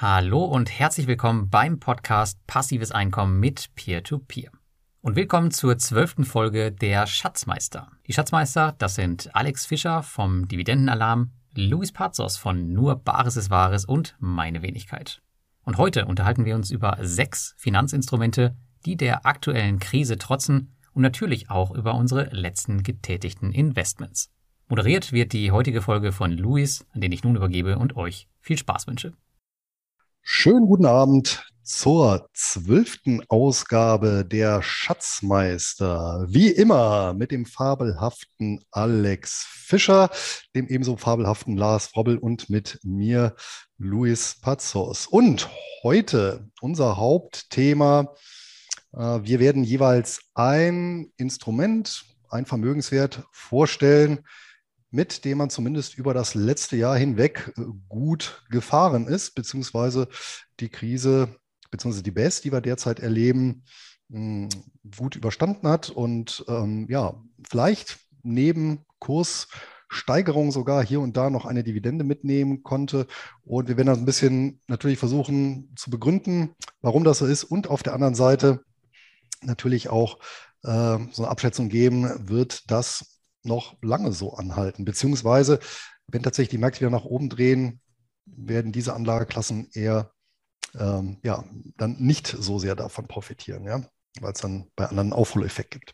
Hallo und herzlich willkommen beim Podcast Passives Einkommen mit Peer-to-Peer. -Peer. Und willkommen zur zwölften Folge der Schatzmeister. Die Schatzmeister, das sind Alex Fischer vom Dividendenalarm, Luis Pazos von Nur Bares ist Wahres und meine Wenigkeit. Und heute unterhalten wir uns über sechs Finanzinstrumente, die der aktuellen Krise trotzen und natürlich auch über unsere letzten getätigten Investments. Moderiert wird die heutige Folge von Luis, an den ich nun übergebe und euch viel Spaß wünsche. Schönen guten Abend zur zwölften Ausgabe der Schatzmeister. Wie immer mit dem fabelhaften Alex Fischer, dem ebenso fabelhaften Lars Robbel und mit mir Luis Pazos. Und heute unser Hauptthema. Äh, wir werden jeweils ein Instrument, ein Vermögenswert vorstellen, mit dem man zumindest über das letzte Jahr hinweg äh, gut gefahren ist, beziehungsweise die Krise, beziehungsweise die Best, die wir derzeit erleben, gut überstanden hat und ähm, ja, vielleicht neben Kurssteigerung sogar hier und da noch eine Dividende mitnehmen konnte. Und wir werden das ein bisschen natürlich versuchen zu begründen, warum das so ist und auf der anderen Seite natürlich auch äh, so eine Abschätzung geben, wird das noch lange so anhalten. Beziehungsweise, wenn tatsächlich die Märkte wieder nach oben drehen, werden diese Anlageklassen eher ähm, ja, dann nicht so sehr davon profitieren, ja, weil es dann bei anderen Aufholeffekt gibt.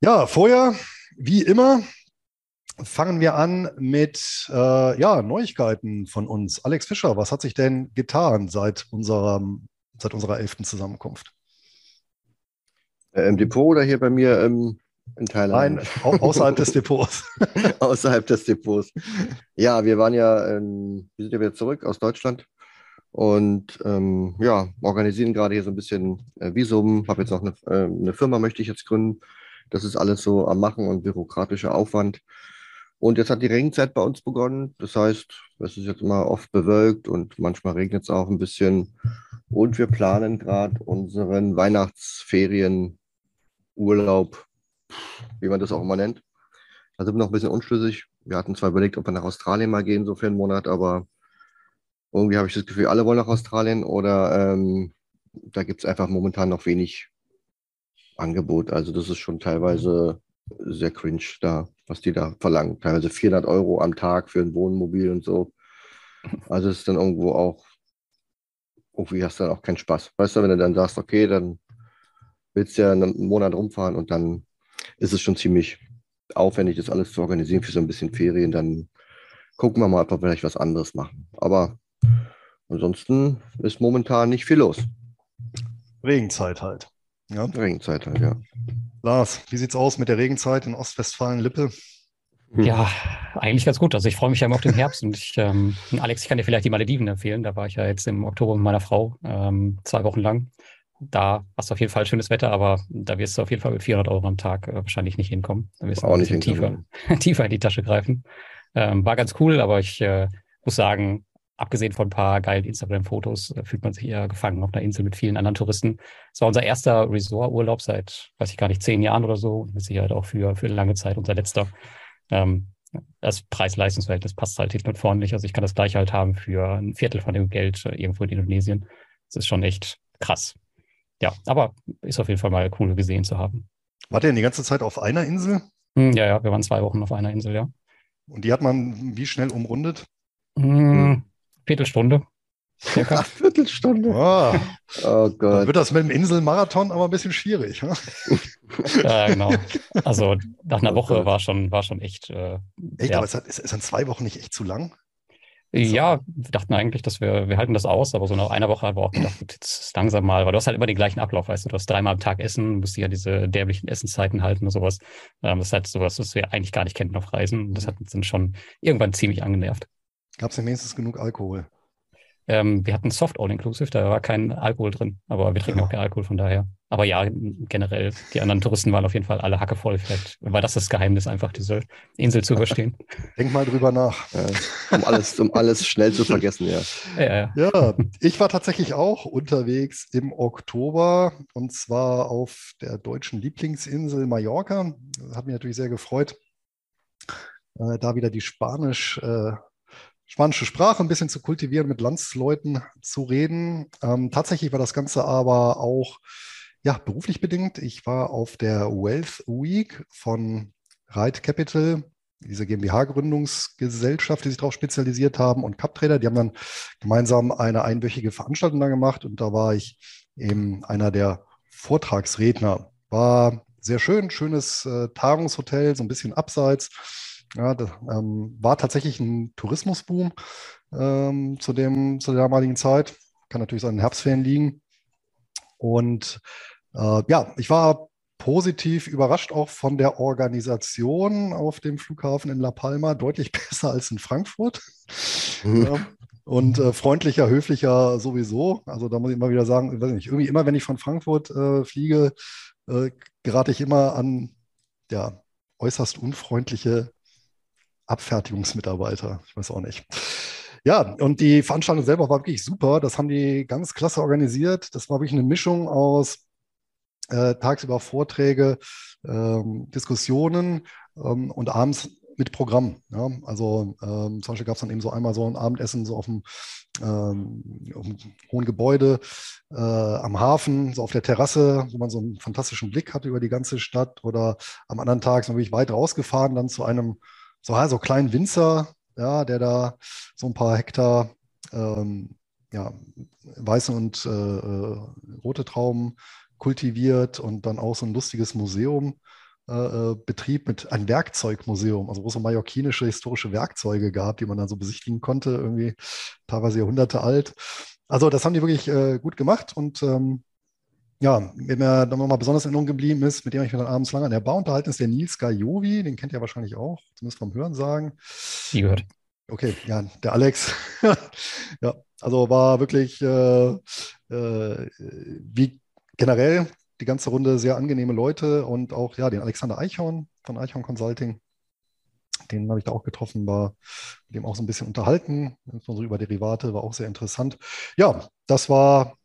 Ja, vorher, wie immer, fangen wir an mit äh, ja, Neuigkeiten von uns. Alex Fischer, was hat sich denn getan seit, unserem, seit unserer elften Zusammenkunft? Äh, Im Depot oder hier bei mir im in Thailand. Nein, außerhalb des Depots. außerhalb des Depots. Ja, wir waren ja, in, wir sind ja wieder zurück aus Deutschland und ähm, ja, organisieren gerade hier so ein bisschen äh, Visum. Habe jetzt noch eine, äh, eine Firma, möchte ich jetzt gründen. Das ist alles so am Machen und bürokratischer Aufwand. Und jetzt hat die Regenzeit bei uns begonnen. Das heißt, es ist jetzt immer oft bewölkt und manchmal regnet es auch ein bisschen. Und wir planen gerade unseren Weihnachtsferienurlaub wie man das auch immer nennt. Da sind wir noch ein bisschen unschlüssig. Wir hatten zwar überlegt, ob wir nach Australien mal gehen, so für einen Monat, aber irgendwie habe ich das Gefühl, alle wollen nach Australien oder ähm, da gibt es einfach momentan noch wenig Angebot. Also das ist schon teilweise sehr cringe da, was die da verlangen. Teilweise 400 Euro am Tag für ein Wohnmobil und so. Also es ist dann irgendwo auch, irgendwie hast du dann auch keinen Spaß. Weißt du, wenn du dann sagst, okay, dann willst du ja einen Monat rumfahren und dann ist es schon ziemlich aufwendig, das alles zu organisieren für so ein bisschen Ferien. Dann gucken wir mal, ob wir vielleicht was anderes machen. Aber ansonsten ist momentan nicht viel los. Regenzeit halt. Ja. Regenzeit halt, ja. Lars, wie sieht's aus mit der Regenzeit in Ostwestfalen-Lippe? Ja, eigentlich ganz gut. Also ich freue mich ja immer auf den Herbst und ich, ähm, Alex, ich kann dir vielleicht die Malediven empfehlen. Da war ich ja jetzt im Oktober mit meiner Frau ähm, zwei Wochen lang da hast du auf jeden Fall schönes Wetter, aber da wirst du auf jeden Fall mit 400 Euro am Tag äh, wahrscheinlich nicht hinkommen. Da wirst du auch ein bisschen tiefer, tiefer in die Tasche greifen. Ähm, war ganz cool, aber ich äh, muss sagen, abgesehen von ein paar geilen Instagram-Fotos, äh, fühlt man sich eher gefangen auf einer Insel mit vielen anderen Touristen. Es war unser erster Resort-Urlaub seit, weiß ich gar nicht, zehn Jahren oder so. Mit Sicherheit auch für, für lange Zeit unser letzter. Ähm, das Preis-Leistungsverhältnis passt halt hinten und vorne nicht. Also ich kann das gleiche halt haben für ein Viertel von dem Geld äh, irgendwo in Indonesien. Das ist schon echt krass ja, aber ist auf jeden Fall mal cool gesehen zu haben. War der denn die ganze Zeit auf einer Insel? Hm, ja, ja, wir waren zwei Wochen auf einer Insel, ja. Und die hat man wie schnell umrundet? Hm, Viertelstunde. Circa. Viertelstunde. Oh. oh Gott. Dann wird das mit dem Inselmarathon aber ein bisschen schwierig. Ne? ja, genau. Also nach einer oh Woche war schon, war schon echt. Äh, echt, ja. aber ist, ist, ist dann zwei Wochen nicht echt zu lang? Ja, wir dachten eigentlich, dass wir, wir halten das aus, aber so nach einer Woche haben wir auch gedacht, jetzt langsam mal, weil du hast halt immer den gleichen Ablauf, weißt du, du hast dreimal am Tag Essen, musst ja diese dämlichen Essenszeiten halten und sowas. Ähm, das ist halt sowas, was wir eigentlich gar nicht kennen auf Reisen. Das hat uns dann schon irgendwann ziemlich angenervt. Gab es denn wenigstens genug Alkohol? Ähm, wir hatten Soft All-Inclusive, da war kein Alkohol drin, aber wir trinken ja. auch kein Alkohol von daher. Aber ja, generell, die anderen Touristen waren auf jeden Fall alle hackevoll. Vielleicht war das das Geheimnis, einfach diese Insel zu überstehen. Denk mal drüber nach. Ja, um, alles, um alles schnell zu vergessen, ja. Ja, ja. ich war tatsächlich auch unterwegs im Oktober und zwar auf der deutschen Lieblingsinsel Mallorca. Das hat mich natürlich sehr gefreut, äh, da wieder die Spanisch- äh, spanische Sprache ein bisschen zu kultivieren, mit Landsleuten zu reden. Ähm, tatsächlich war das Ganze aber auch ja, beruflich bedingt. Ich war auf der Wealth Week von Ride Capital, diese GmbH-Gründungsgesellschaft, die sich darauf spezialisiert haben, und CupTrader. Die haben dann gemeinsam eine einwöchige Veranstaltung da gemacht und da war ich eben einer der Vortragsredner. War sehr schön, schönes äh, Tagungshotel, so ein bisschen abseits. Ja, das, ähm, war tatsächlich ein Tourismusboom ähm, zu, dem, zu der damaligen Zeit. Kann natürlich an den Herbstferien liegen. Und äh, ja, ich war positiv überrascht auch von der Organisation auf dem Flughafen in La Palma. Deutlich besser als in Frankfurt. Mhm. Und äh, freundlicher, höflicher sowieso. Also da muss ich immer wieder sagen, weiß nicht, irgendwie immer, wenn ich von Frankfurt äh, fliege, äh, gerate ich immer an ja, äußerst unfreundliche Abfertigungsmitarbeiter. Ich weiß auch nicht. Ja, und die Veranstaltung selber war wirklich super. Das haben die ganz klasse organisiert. Das war wirklich eine Mischung aus äh, tagsüber Vorträge, ähm, Diskussionen ähm, und abends mit Programm. Ja? Also ähm, zum Beispiel gab es dann eben so einmal so ein Abendessen so auf dem, ähm, auf dem hohen Gebäude äh, am Hafen, so auf der Terrasse, wo man so einen fantastischen Blick hatte über die ganze Stadt. Oder am anderen Tag sind wir weit rausgefahren, dann zu einem so, so kleinen Winzer, ja, der da so ein paar Hektar ähm, ja, weiße und äh, äh rote Trauben kultiviert und dann auch so ein lustiges Museum äh, äh, betrieb mit einem Werkzeugmuseum, also wo es so mallorquinische historische Werkzeuge gab, die man dann so besichtigen konnte, irgendwie teilweise Jahrhunderte alt. Also das haben die wirklich äh, gut gemacht und ähm, ja, wer mir dann nochmal besonders in Erinnerung geblieben ist, mit dem ich mich dann abends lange an der Bar unterhalten, ist der Nils Gajovi, den kennt ihr wahrscheinlich auch, zumindest vom Hören sagen. Die gehört. Okay, ja, der Alex. ja, also war wirklich äh, äh, wie generell die ganze Runde sehr angenehme Leute und auch ja, den Alexander Eichhorn von Eichhorn Consulting. Den habe ich da auch getroffen, war mit dem auch so ein bisschen unterhalten, insbesondere über Derivate, war auch sehr interessant. Ja, das war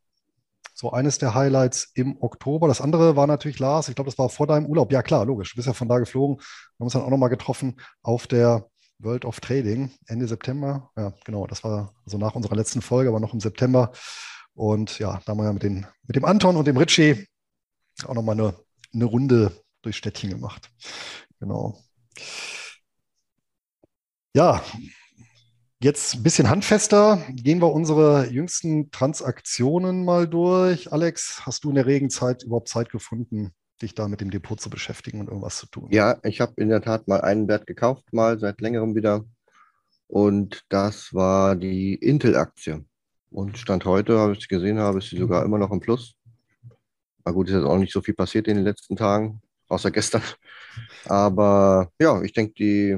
so eines der Highlights im Oktober. Das andere war natürlich Lars, ich glaube, das war vor deinem Urlaub. Ja, klar, logisch. Du bist ja von da geflogen. Wir haben uns dann auch nochmal getroffen auf der World of Trading Ende September. Ja, genau, das war so nach unserer letzten Folge, aber noch im September. Und ja, da haben wir ja mit, den, mit dem Anton und dem Ritchie auch nochmal eine, eine Runde durch Städtchen gemacht. Genau. Ja, jetzt ein bisschen handfester. Gehen wir unsere jüngsten Transaktionen mal durch. Alex, hast du in der Regenzeit überhaupt Zeit gefunden, dich da mit dem Depot zu beschäftigen und irgendwas zu tun? Ja, ich habe in der Tat mal einen Wert gekauft, mal seit längerem wieder. Und das war die Intel-Aktie. Und Stand heute, habe ich gesehen habe, ist sie sogar immer noch im Plus. Na gut, ist jetzt auch nicht so viel passiert in den letzten Tagen, außer gestern. Aber ja, ich denke, die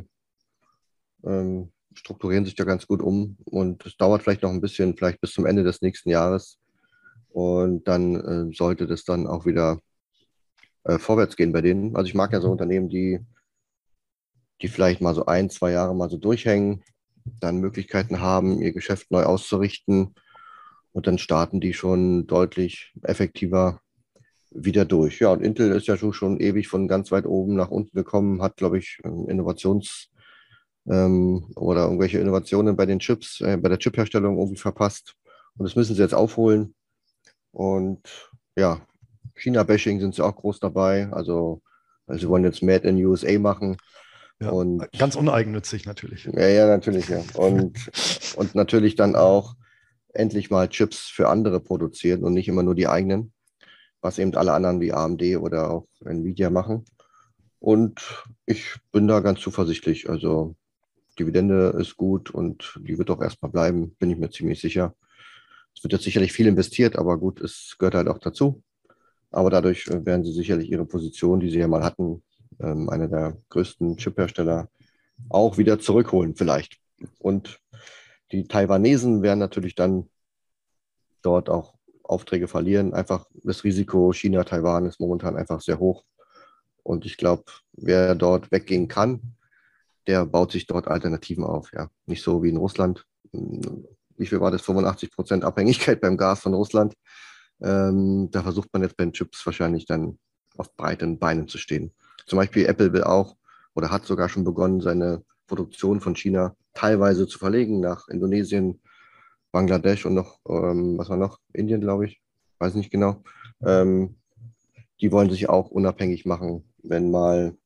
ähm, strukturieren sich da ganz gut um und es dauert vielleicht noch ein bisschen, vielleicht bis zum Ende des nächsten Jahres. Und dann äh, sollte das dann auch wieder äh, vorwärts gehen bei denen. Also ich mag ja so Unternehmen, die, die vielleicht mal so ein, zwei Jahre mal so durchhängen, dann Möglichkeiten haben, ihr Geschäft neu auszurichten und dann starten die schon deutlich effektiver wieder durch. Ja, und Intel ist ja schon, schon ewig von ganz weit oben nach unten gekommen, hat, glaube ich, Innovations- ähm, oder irgendwelche Innovationen bei den Chips, äh, bei der Chipherstellung irgendwie verpasst. Und das müssen sie jetzt aufholen. Und ja, China-Bashing sind sie auch groß dabei. Also, also sie wollen jetzt Made in USA machen. Ja, und, ganz uneigennützig natürlich. Ja, ja, natürlich, ja. Und, und natürlich dann auch endlich mal Chips für andere produzieren und nicht immer nur die eigenen, was eben alle anderen wie AMD oder auch Nvidia machen. Und ich bin da ganz zuversichtlich. Also Dividende ist gut und die wird auch erstmal bleiben, bin ich mir ziemlich sicher. Es wird jetzt sicherlich viel investiert, aber gut, es gehört halt auch dazu. Aber dadurch äh, werden sie sicherlich ihre Position, die sie ja mal hatten, ähm, einer der größten Chiphersteller, auch wieder zurückholen vielleicht. Und die Taiwanesen werden natürlich dann dort auch Aufträge verlieren. Einfach das Risiko China-Taiwan ist momentan einfach sehr hoch. Und ich glaube, wer dort weggehen kann, der baut sich dort Alternativen auf. Ja, nicht so wie in Russland. Wie viel war das? 85 Prozent Abhängigkeit beim Gas von Russland. Ähm, da versucht man jetzt bei den Chips wahrscheinlich dann auf breiten Beinen zu stehen. Zum Beispiel Apple will auch oder hat sogar schon begonnen, seine Produktion von China teilweise zu verlegen nach Indonesien, Bangladesch und noch, ähm, was war noch? Indien, glaube ich. Weiß nicht genau. Ähm, die wollen sich auch unabhängig machen, wenn mal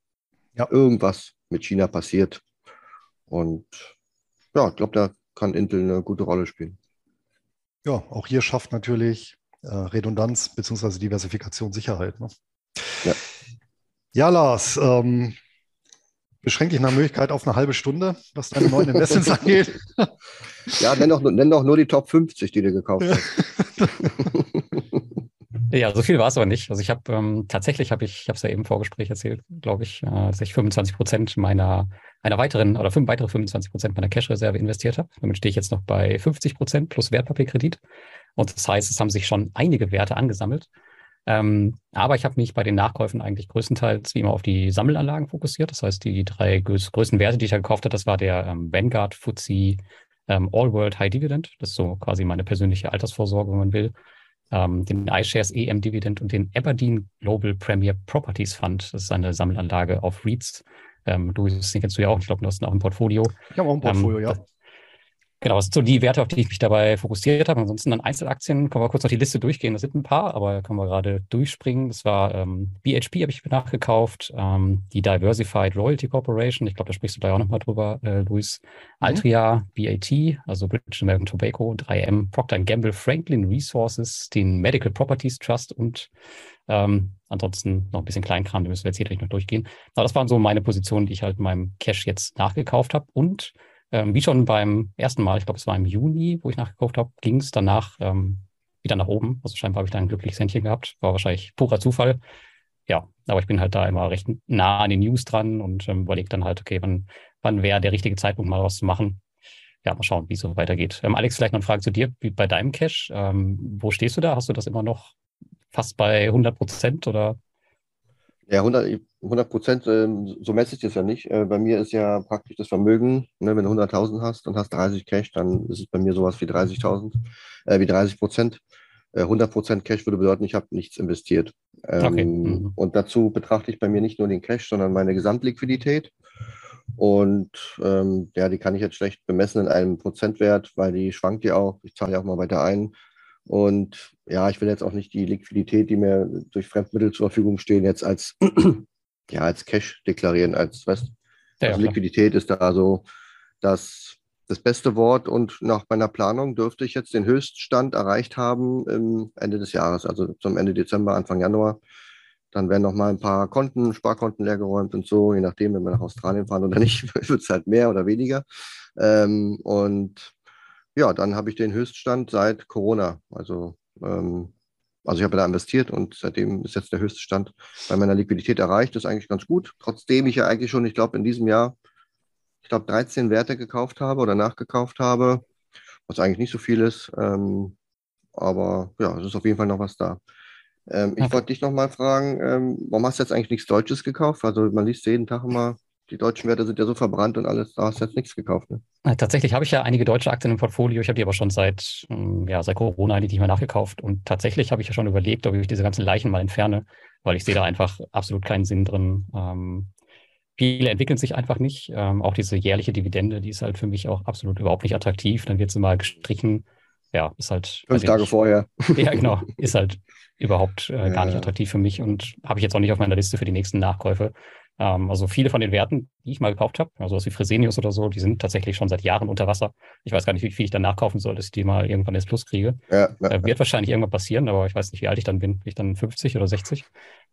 ja. irgendwas mit China passiert. Und ja, ich glaube, da kann Intel eine gute Rolle spielen. Ja, auch hier schafft natürlich äh, Redundanz bzw. Diversifikation Sicherheit. Ne? Ja. ja, Lars, ähm, beschränke dich nach Möglichkeit auf eine halbe Stunde, was deine neuen Investments angeht. Ja, nenn doch, nenn doch nur die Top 50, die du gekauft hast. Ja, so viel war es aber nicht. Also ich habe ähm, tatsächlich habe ich, ich habe es ja eben im Vorgespräch erzählt, glaube ich, äh, dass ich 25 Prozent meiner einer weiteren oder fünf weitere 25 Prozent meiner Cash-Reserve investiert habe. Damit stehe ich jetzt noch bei 50 Prozent plus Wertpapierkredit. Und das heißt, es haben sich schon einige Werte angesammelt. Ähm, aber ich habe mich bei den Nachkäufen eigentlich größtenteils wie immer auf die Sammelanlagen fokussiert. Das heißt, die drei größten Werte, die ich da gekauft habe, das war der ähm, Vanguard FTSE ähm, All World High Dividend. Das ist so quasi meine persönliche Altersvorsorge, wenn man will ähm, den iShares EM Dividend und den Aberdeen Global Premier Properties Fund. Das ist eine Sammelanlage auf REITs. Ähm, du, den kennst du ja auch. Ich glaube, du hast ihn auch im Portfolio. Ich habe auch ein Portfolio, ähm, ja. Genau, das sind so die Werte, auf die ich mich dabei fokussiert habe. Ansonsten an Einzelaktien können wir kurz noch die Liste durchgehen. Das sind ein paar, aber können wir gerade durchspringen. Das war ähm, BHP, habe ich nachgekauft, ähm, die Diversified Royalty Corporation. Ich glaube, da sprichst du da auch nochmal drüber, äh, Luis. Mhm. Altria, BAT, also British American Tobacco, 3M, Procter Gamble, Franklin Resources, den Medical Properties Trust und ähm, ansonsten noch ein bisschen Kleinkram, da müssen wir jetzt hier gleich noch durchgehen. Aber das waren so meine Positionen, die ich halt in meinem Cash jetzt nachgekauft habe. Und ähm, wie schon beim ersten Mal, ich glaube, es war im Juni, wo ich nachgekauft habe, ging es danach ähm, wieder nach oben. Also scheinbar habe ich da ein glückliches Händchen gehabt. War wahrscheinlich purer Zufall. Ja, aber ich bin halt da immer recht nah an den News dran und ähm, überlege dann halt, okay, wann, wann wäre der richtige Zeitpunkt, mal was zu machen. Ja, mal schauen, wie es so weitergeht. Ähm, Alex, vielleicht noch eine Frage zu dir. Wie bei deinem Cash, ähm, wo stehst du da? Hast du das immer noch fast bei 100 Prozent oder? Ja, 100, 100 Prozent, ähm, so messe ich das ja nicht. Äh, bei mir ist ja praktisch das Vermögen, ne, wenn du 100.000 hast und hast 30 Cash, dann ist es bei mir sowas wie 30.000, äh, wie 30 Prozent. 100 äh, Prozent Cash würde bedeuten, ich habe nichts investiert. Ähm, okay. Mhm. Und dazu betrachte ich bei mir nicht nur den Cash, sondern meine Gesamtliquidität. Und ähm, ja, die kann ich jetzt schlecht bemessen in einem Prozentwert, weil die schwankt ja auch. Ich zahle ja auch mal weiter ein. Und ja, ich will jetzt auch nicht die Liquidität, die mir durch Fremdmittel zur Verfügung stehen, jetzt als, ja, als Cash deklarieren, als, weißt ja, also Liquidität ist da so das, das beste Wort und nach meiner Planung dürfte ich jetzt den Höchststand erreicht haben im Ende des Jahres, also zum Ende Dezember, Anfang Januar. Dann werden noch mal ein paar Konten, Sparkonten leergeräumt und so, je nachdem, wenn wir nach Australien fahren oder nicht, wird es halt mehr oder weniger. Ähm, und ja, dann habe ich den Höchststand seit Corona. Also, ähm, also ich habe da investiert und seitdem ist jetzt der höchste Stand bei meiner Liquidität erreicht. Das ist eigentlich ganz gut. Trotzdem ich ja eigentlich schon, ich glaube, in diesem Jahr, ich glaube, 13 Werte gekauft habe oder nachgekauft habe, was eigentlich nicht so viel ist. Ähm, aber ja, es ist auf jeden Fall noch was da. Ähm, ich okay. wollte dich noch mal fragen, ähm, warum hast du jetzt eigentlich nichts Deutsches gekauft? Also man liest jeden Tag immer die deutschen Werte sind ja so verbrannt und alles, da hast du jetzt nichts gekauft. Ne? Tatsächlich habe ich ja einige deutsche Aktien im Portfolio. Ich habe die aber schon seit, hm, ja, seit Corona nicht mehr nachgekauft. Und tatsächlich habe ich ja schon überlegt, ob ich diese ganzen Leichen mal entferne, weil ich sehe da einfach absolut keinen Sinn drin. Ähm, viele entwickeln sich einfach nicht. Ähm, auch diese jährliche Dividende, die ist halt für mich auch absolut überhaupt nicht attraktiv. Dann wird sie mal gestrichen. Ja, ist halt. Fünf Tage nicht. vorher. Ja, genau. Ist halt überhaupt äh, gar ja. nicht attraktiv für mich und habe ich jetzt auch nicht auf meiner Liste für die nächsten Nachkäufe. Ähm, also viele von den Werten, die ich mal gekauft habe, also was wie Fresenius oder so, die sind tatsächlich schon seit Jahren unter Wasser. Ich weiß gar nicht, wie viel ich dann nachkaufen soll, dass ich die mal irgendwann ins Plus kriege. Ja, ja, äh, wird wahrscheinlich irgendwann passieren, aber ich weiß nicht, wie alt ich dann bin. Bin ich dann 50 oder 60?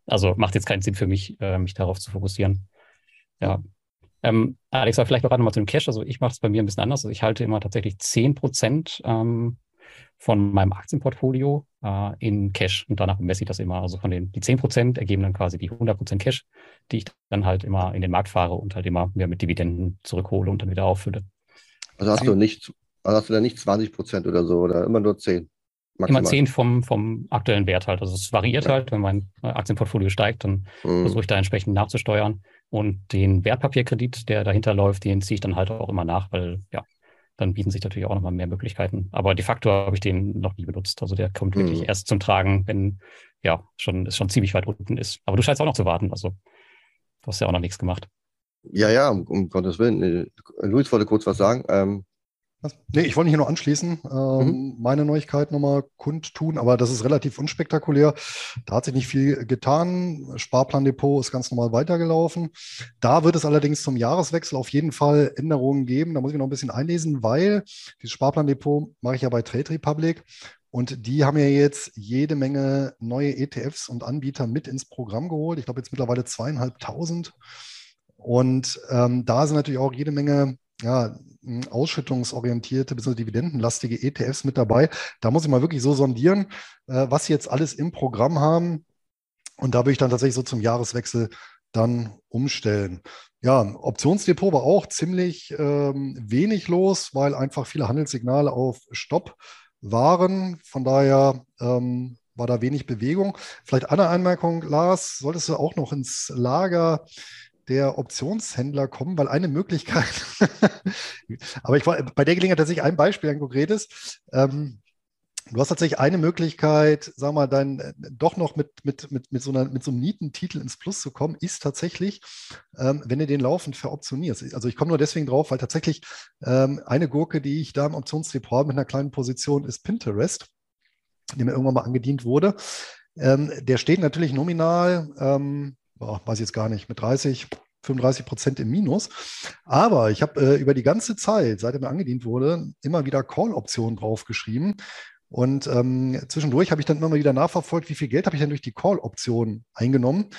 Also macht jetzt keinen Sinn für mich, äh, mich darauf zu fokussieren. Ja. Ähm, Alex, vielleicht noch einmal zu dem Cash. Also ich mache es bei mir ein bisschen anders. Also ich halte immer tatsächlich 10 Prozent ähm, von meinem Aktienportfolio äh, in Cash und danach messe ich das immer. Also von den die 10% ergeben dann quasi die 100% Cash, die ich dann halt immer in den Markt fahre und halt immer mehr mit Dividenden zurückhole und dann wieder auffülle. Also hast du nicht, also hast du da nicht 20% oder so oder immer nur 10? Maximal. Immer 10 vom, vom aktuellen Wert halt. Also es variiert ja. halt, wenn mein Aktienportfolio steigt, dann mhm. versuche ich da entsprechend nachzusteuern. Und den Wertpapierkredit, der dahinter läuft, den ziehe ich dann halt auch immer nach, weil ja, dann bieten sich natürlich auch nochmal mehr Möglichkeiten. Aber de facto habe ich den noch nie benutzt. Also der kommt wirklich mhm. erst zum Tragen, wenn ja schon, es schon ziemlich weit unten ist. Aber du scheinst auch noch zu warten. Also du hast ja auch noch nichts gemacht. Ja, ja, um, um Gottes Willen. Äh, Luis wollte kurz was sagen. Ähm, Nee, ich wollte hier nur anschließen, ähm, mhm. meine Neuigkeit nochmal kundtun, aber das ist relativ unspektakulär. Da hat sich nicht viel getan. Sparplandepot ist ganz normal weitergelaufen. Da wird es allerdings zum Jahreswechsel auf jeden Fall Änderungen geben. Da muss ich noch ein bisschen einlesen, weil dieses Sparplandepot mache ich ja bei Trade Republic und die haben ja jetzt jede Menge neue ETFs und Anbieter mit ins Programm geholt. Ich glaube jetzt mittlerweile zweieinhalbtausend. Und ähm, da sind natürlich auch jede Menge ja, ausschüttungsorientierte bzw. dividendenlastige ETFs mit dabei. Da muss ich mal wirklich so sondieren, äh, was sie jetzt alles im Programm haben. Und da würde ich dann tatsächlich so zum Jahreswechsel dann umstellen. Ja, Optionsdepot war auch ziemlich ähm, wenig los, weil einfach viele Handelssignale auf Stopp waren. Von daher ähm, war da wenig Bewegung. Vielleicht eine Anmerkung, Lars, solltest du auch noch ins Lager der Optionshändler kommen, weil eine Möglichkeit, aber ich war bei der Gelegenheit tatsächlich ein Beispiel, ein konkretes. Ähm, du hast tatsächlich eine Möglichkeit, sag mal, dann äh, doch noch mit, mit, mit, mit, so einer, mit so einem Nietentitel ins Plus zu kommen, ist tatsächlich, ähm, wenn du den laufend veroptionierst. Also ich komme nur deswegen drauf, weil tatsächlich ähm, eine Gurke, die ich da im Optionsdepot habe mit einer kleinen Position, ist Pinterest, die mir irgendwann mal angedient wurde. Ähm, der steht natürlich nominal ähm, boah, weiß ich jetzt gar nicht, mit 30, 35 Prozent im Minus. Aber ich habe äh, über die ganze Zeit, seit er mir angedient wurde, immer wieder Call-Optionen draufgeschrieben. Und ähm, zwischendurch habe ich dann immer mal wieder nachverfolgt, wie viel Geld habe ich denn durch die Call-Option eingenommen.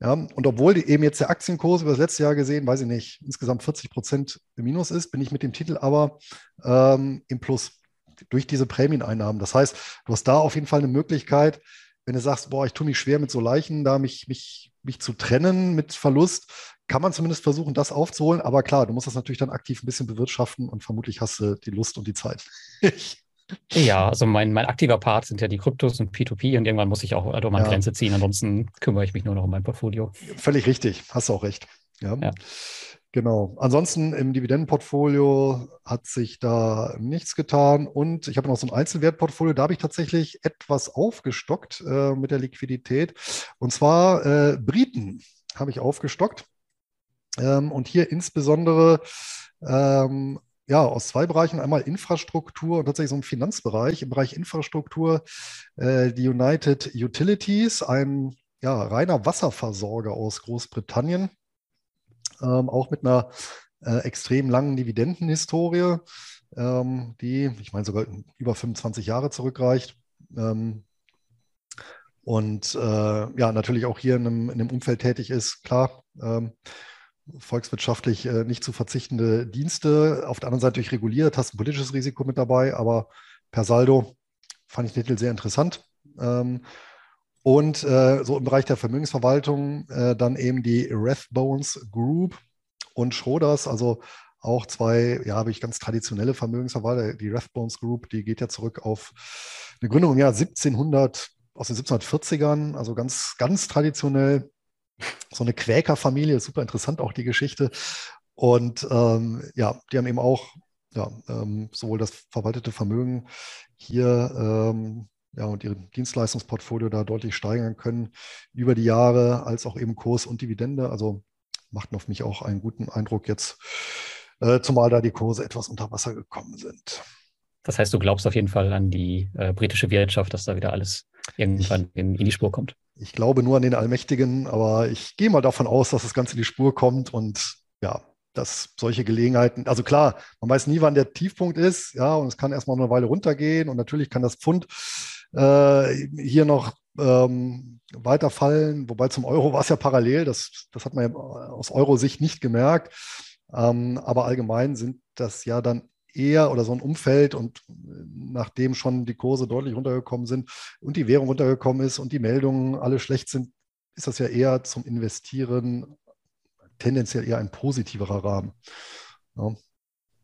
Ja, und obwohl eben jetzt der Aktienkurs über das letzte Jahr gesehen, weiß ich nicht, insgesamt 40 Prozent im Minus ist, bin ich mit dem Titel aber ähm, im Plus durch diese Prämieneinnahmen. Das heißt, du hast da auf jeden Fall eine Möglichkeit, wenn du sagst, boah, ich tue mich schwer mit so Leichen, da mich, mich mich zu trennen mit Verlust, kann man zumindest versuchen, das aufzuholen. Aber klar, du musst das natürlich dann aktiv ein bisschen bewirtschaften und vermutlich hast du die Lust und die Zeit. ja, also mein, mein aktiver Part sind ja die Kryptos und P2P und irgendwann muss ich auch also meine ja. Grenze ziehen. Ansonsten kümmere ich mich nur noch um mein Portfolio. Völlig richtig, hast du auch recht. Ja. ja. Genau. Ansonsten im Dividendenportfolio hat sich da nichts getan. Und ich habe noch so ein Einzelwertportfolio. Da habe ich tatsächlich etwas aufgestockt äh, mit der Liquidität. Und zwar äh, Briten habe ich aufgestockt. Ähm, und hier insbesondere ähm, ja, aus zwei Bereichen. Einmal Infrastruktur und tatsächlich so ein Finanzbereich. Im Bereich Infrastruktur äh, die United Utilities, ein ja, reiner Wasserversorger aus Großbritannien ähm, auch mit einer äh, extrem langen Dividendenhistorie, ähm, die, ich meine, sogar über 25 Jahre zurückreicht. Ähm, und äh, ja, natürlich auch hier in einem, in einem Umfeld tätig ist, klar, ähm, volkswirtschaftlich äh, nicht zu verzichtende Dienste. Auf der anderen Seite durch reguliert, hast ein politisches Risiko mit dabei, aber per Saldo fand ich den Titel sehr interessant. Und äh, so im Bereich der Vermögensverwaltung äh, dann eben die Rathbones Group und Schroders, also auch zwei, ja, habe ich ganz traditionelle Vermögensverwalter. Die Rathbones Group, die geht ja zurück auf eine Gründung im Jahr 1700, aus den 1740ern, also ganz, ganz traditionell. So eine Quäkerfamilie, super interessant auch die Geschichte. Und ähm, ja, die haben eben auch ja, ähm, sowohl das verwaltete Vermögen hier ähm, ja, und ihr Dienstleistungsportfolio da deutlich steigern können über die Jahre, als auch eben Kurs und Dividende. Also machten auf mich auch einen guten Eindruck jetzt, äh, zumal da die Kurse etwas unter Wasser gekommen sind. Das heißt, du glaubst auf jeden Fall an die äh, britische Wirtschaft, dass da wieder alles irgendwann in, in, die Spur kommt. Ich glaube nur an den Allmächtigen, aber ich gehe mal davon aus, dass das Ganze in die Spur kommt und ja, dass solche Gelegenheiten, also klar, man weiß nie, wann der Tiefpunkt ist, ja, und es kann erstmal eine Weile runtergehen und natürlich kann das Pfund äh, hier noch ähm, weiterfallen, wobei zum Euro war es ja parallel, das, das hat man ja aus Euro-Sicht nicht gemerkt. Ähm, aber allgemein sind das ja dann eher oder so ein Umfeld und nachdem schon die Kurse deutlich runtergekommen sind und die Währung runtergekommen ist und die Meldungen alle schlecht sind, ist das ja eher zum Investieren tendenziell eher ein positiverer Rahmen. Ja.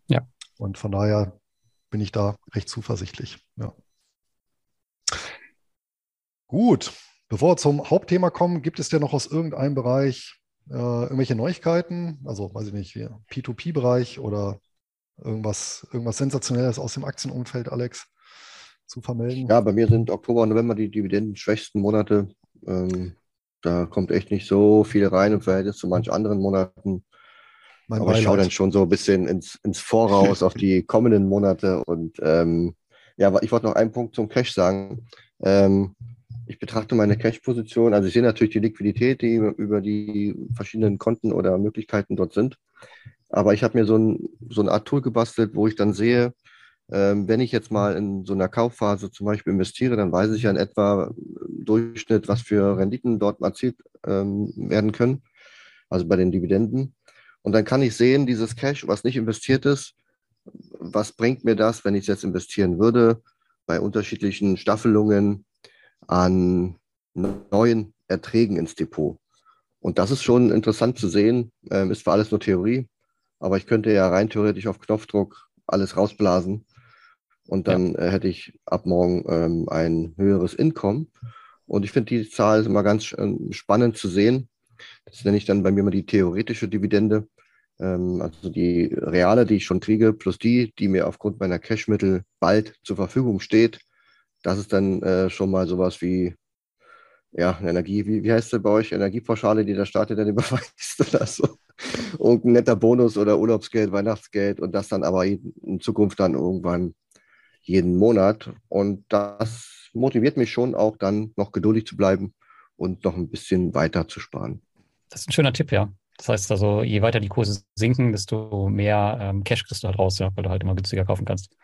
ja. Und von daher bin ich da recht zuversichtlich. Ja. Gut, bevor wir zum Hauptthema kommen, gibt es denn noch aus irgendeinem Bereich äh, irgendwelche Neuigkeiten? Also, weiß ich nicht, P2P-Bereich oder irgendwas, irgendwas Sensationelles aus dem Aktienumfeld, Alex, zu vermelden? Ja, bei mir sind Oktober und November die dividendenschwächsten Monate. Ähm, da kommt echt nicht so viel rein im Verhältnis zu manchen anderen Monaten. Mein Aber Beileid. ich schaue dann schon so ein bisschen ins, ins Voraus auf die kommenden Monate. Und ähm, ja, ich wollte noch einen Punkt zum Cash sagen. Ähm, ich betrachte meine Cash-Position, also ich sehe natürlich die Liquidität, die über die verschiedenen Konten oder Möglichkeiten dort sind. Aber ich habe mir so, ein, so eine Art Tool gebastelt, wo ich dann sehe, ähm, wenn ich jetzt mal in so einer Kaufphase zum Beispiel investiere, dann weiß ich ja in etwa im Durchschnitt, was für Renditen dort erzielt ähm, werden können, also bei den Dividenden. Und dann kann ich sehen, dieses Cash, was nicht investiert ist, was bringt mir das, wenn ich es jetzt investieren würde, bei unterschiedlichen Staffelungen an neuen Erträgen ins Depot. Und das ist schon interessant zu sehen, ähm, ist zwar alles nur Theorie, aber ich könnte ja rein theoretisch auf Knopfdruck alles rausblasen und dann ja. äh, hätte ich ab morgen ähm, ein höheres Income. Und ich finde die Zahl immer ganz äh, spannend zu sehen. Das nenne ich dann bei mir mal die theoretische Dividende. Ähm, also die reale, die ich schon kriege, plus die, die mir aufgrund meiner Cashmittel bald zur Verfügung steht. Das ist dann äh, schon mal sowas wie ja, Energie, wie, wie heißt es bei euch? Energiepauschale, die der Staat dann überweist oder so. Und ein netter Bonus oder Urlaubsgeld, Weihnachtsgeld und das dann aber in Zukunft dann irgendwann jeden Monat. Und das motiviert mich schon auch dann noch geduldig zu bleiben und noch ein bisschen weiter zu sparen. Das ist ein schöner Tipp, ja. Das heißt also, je weiter die Kurse sinken, desto mehr ähm, Cash kriegst du halt raus, ja, weil du halt immer günstiger kaufen kannst.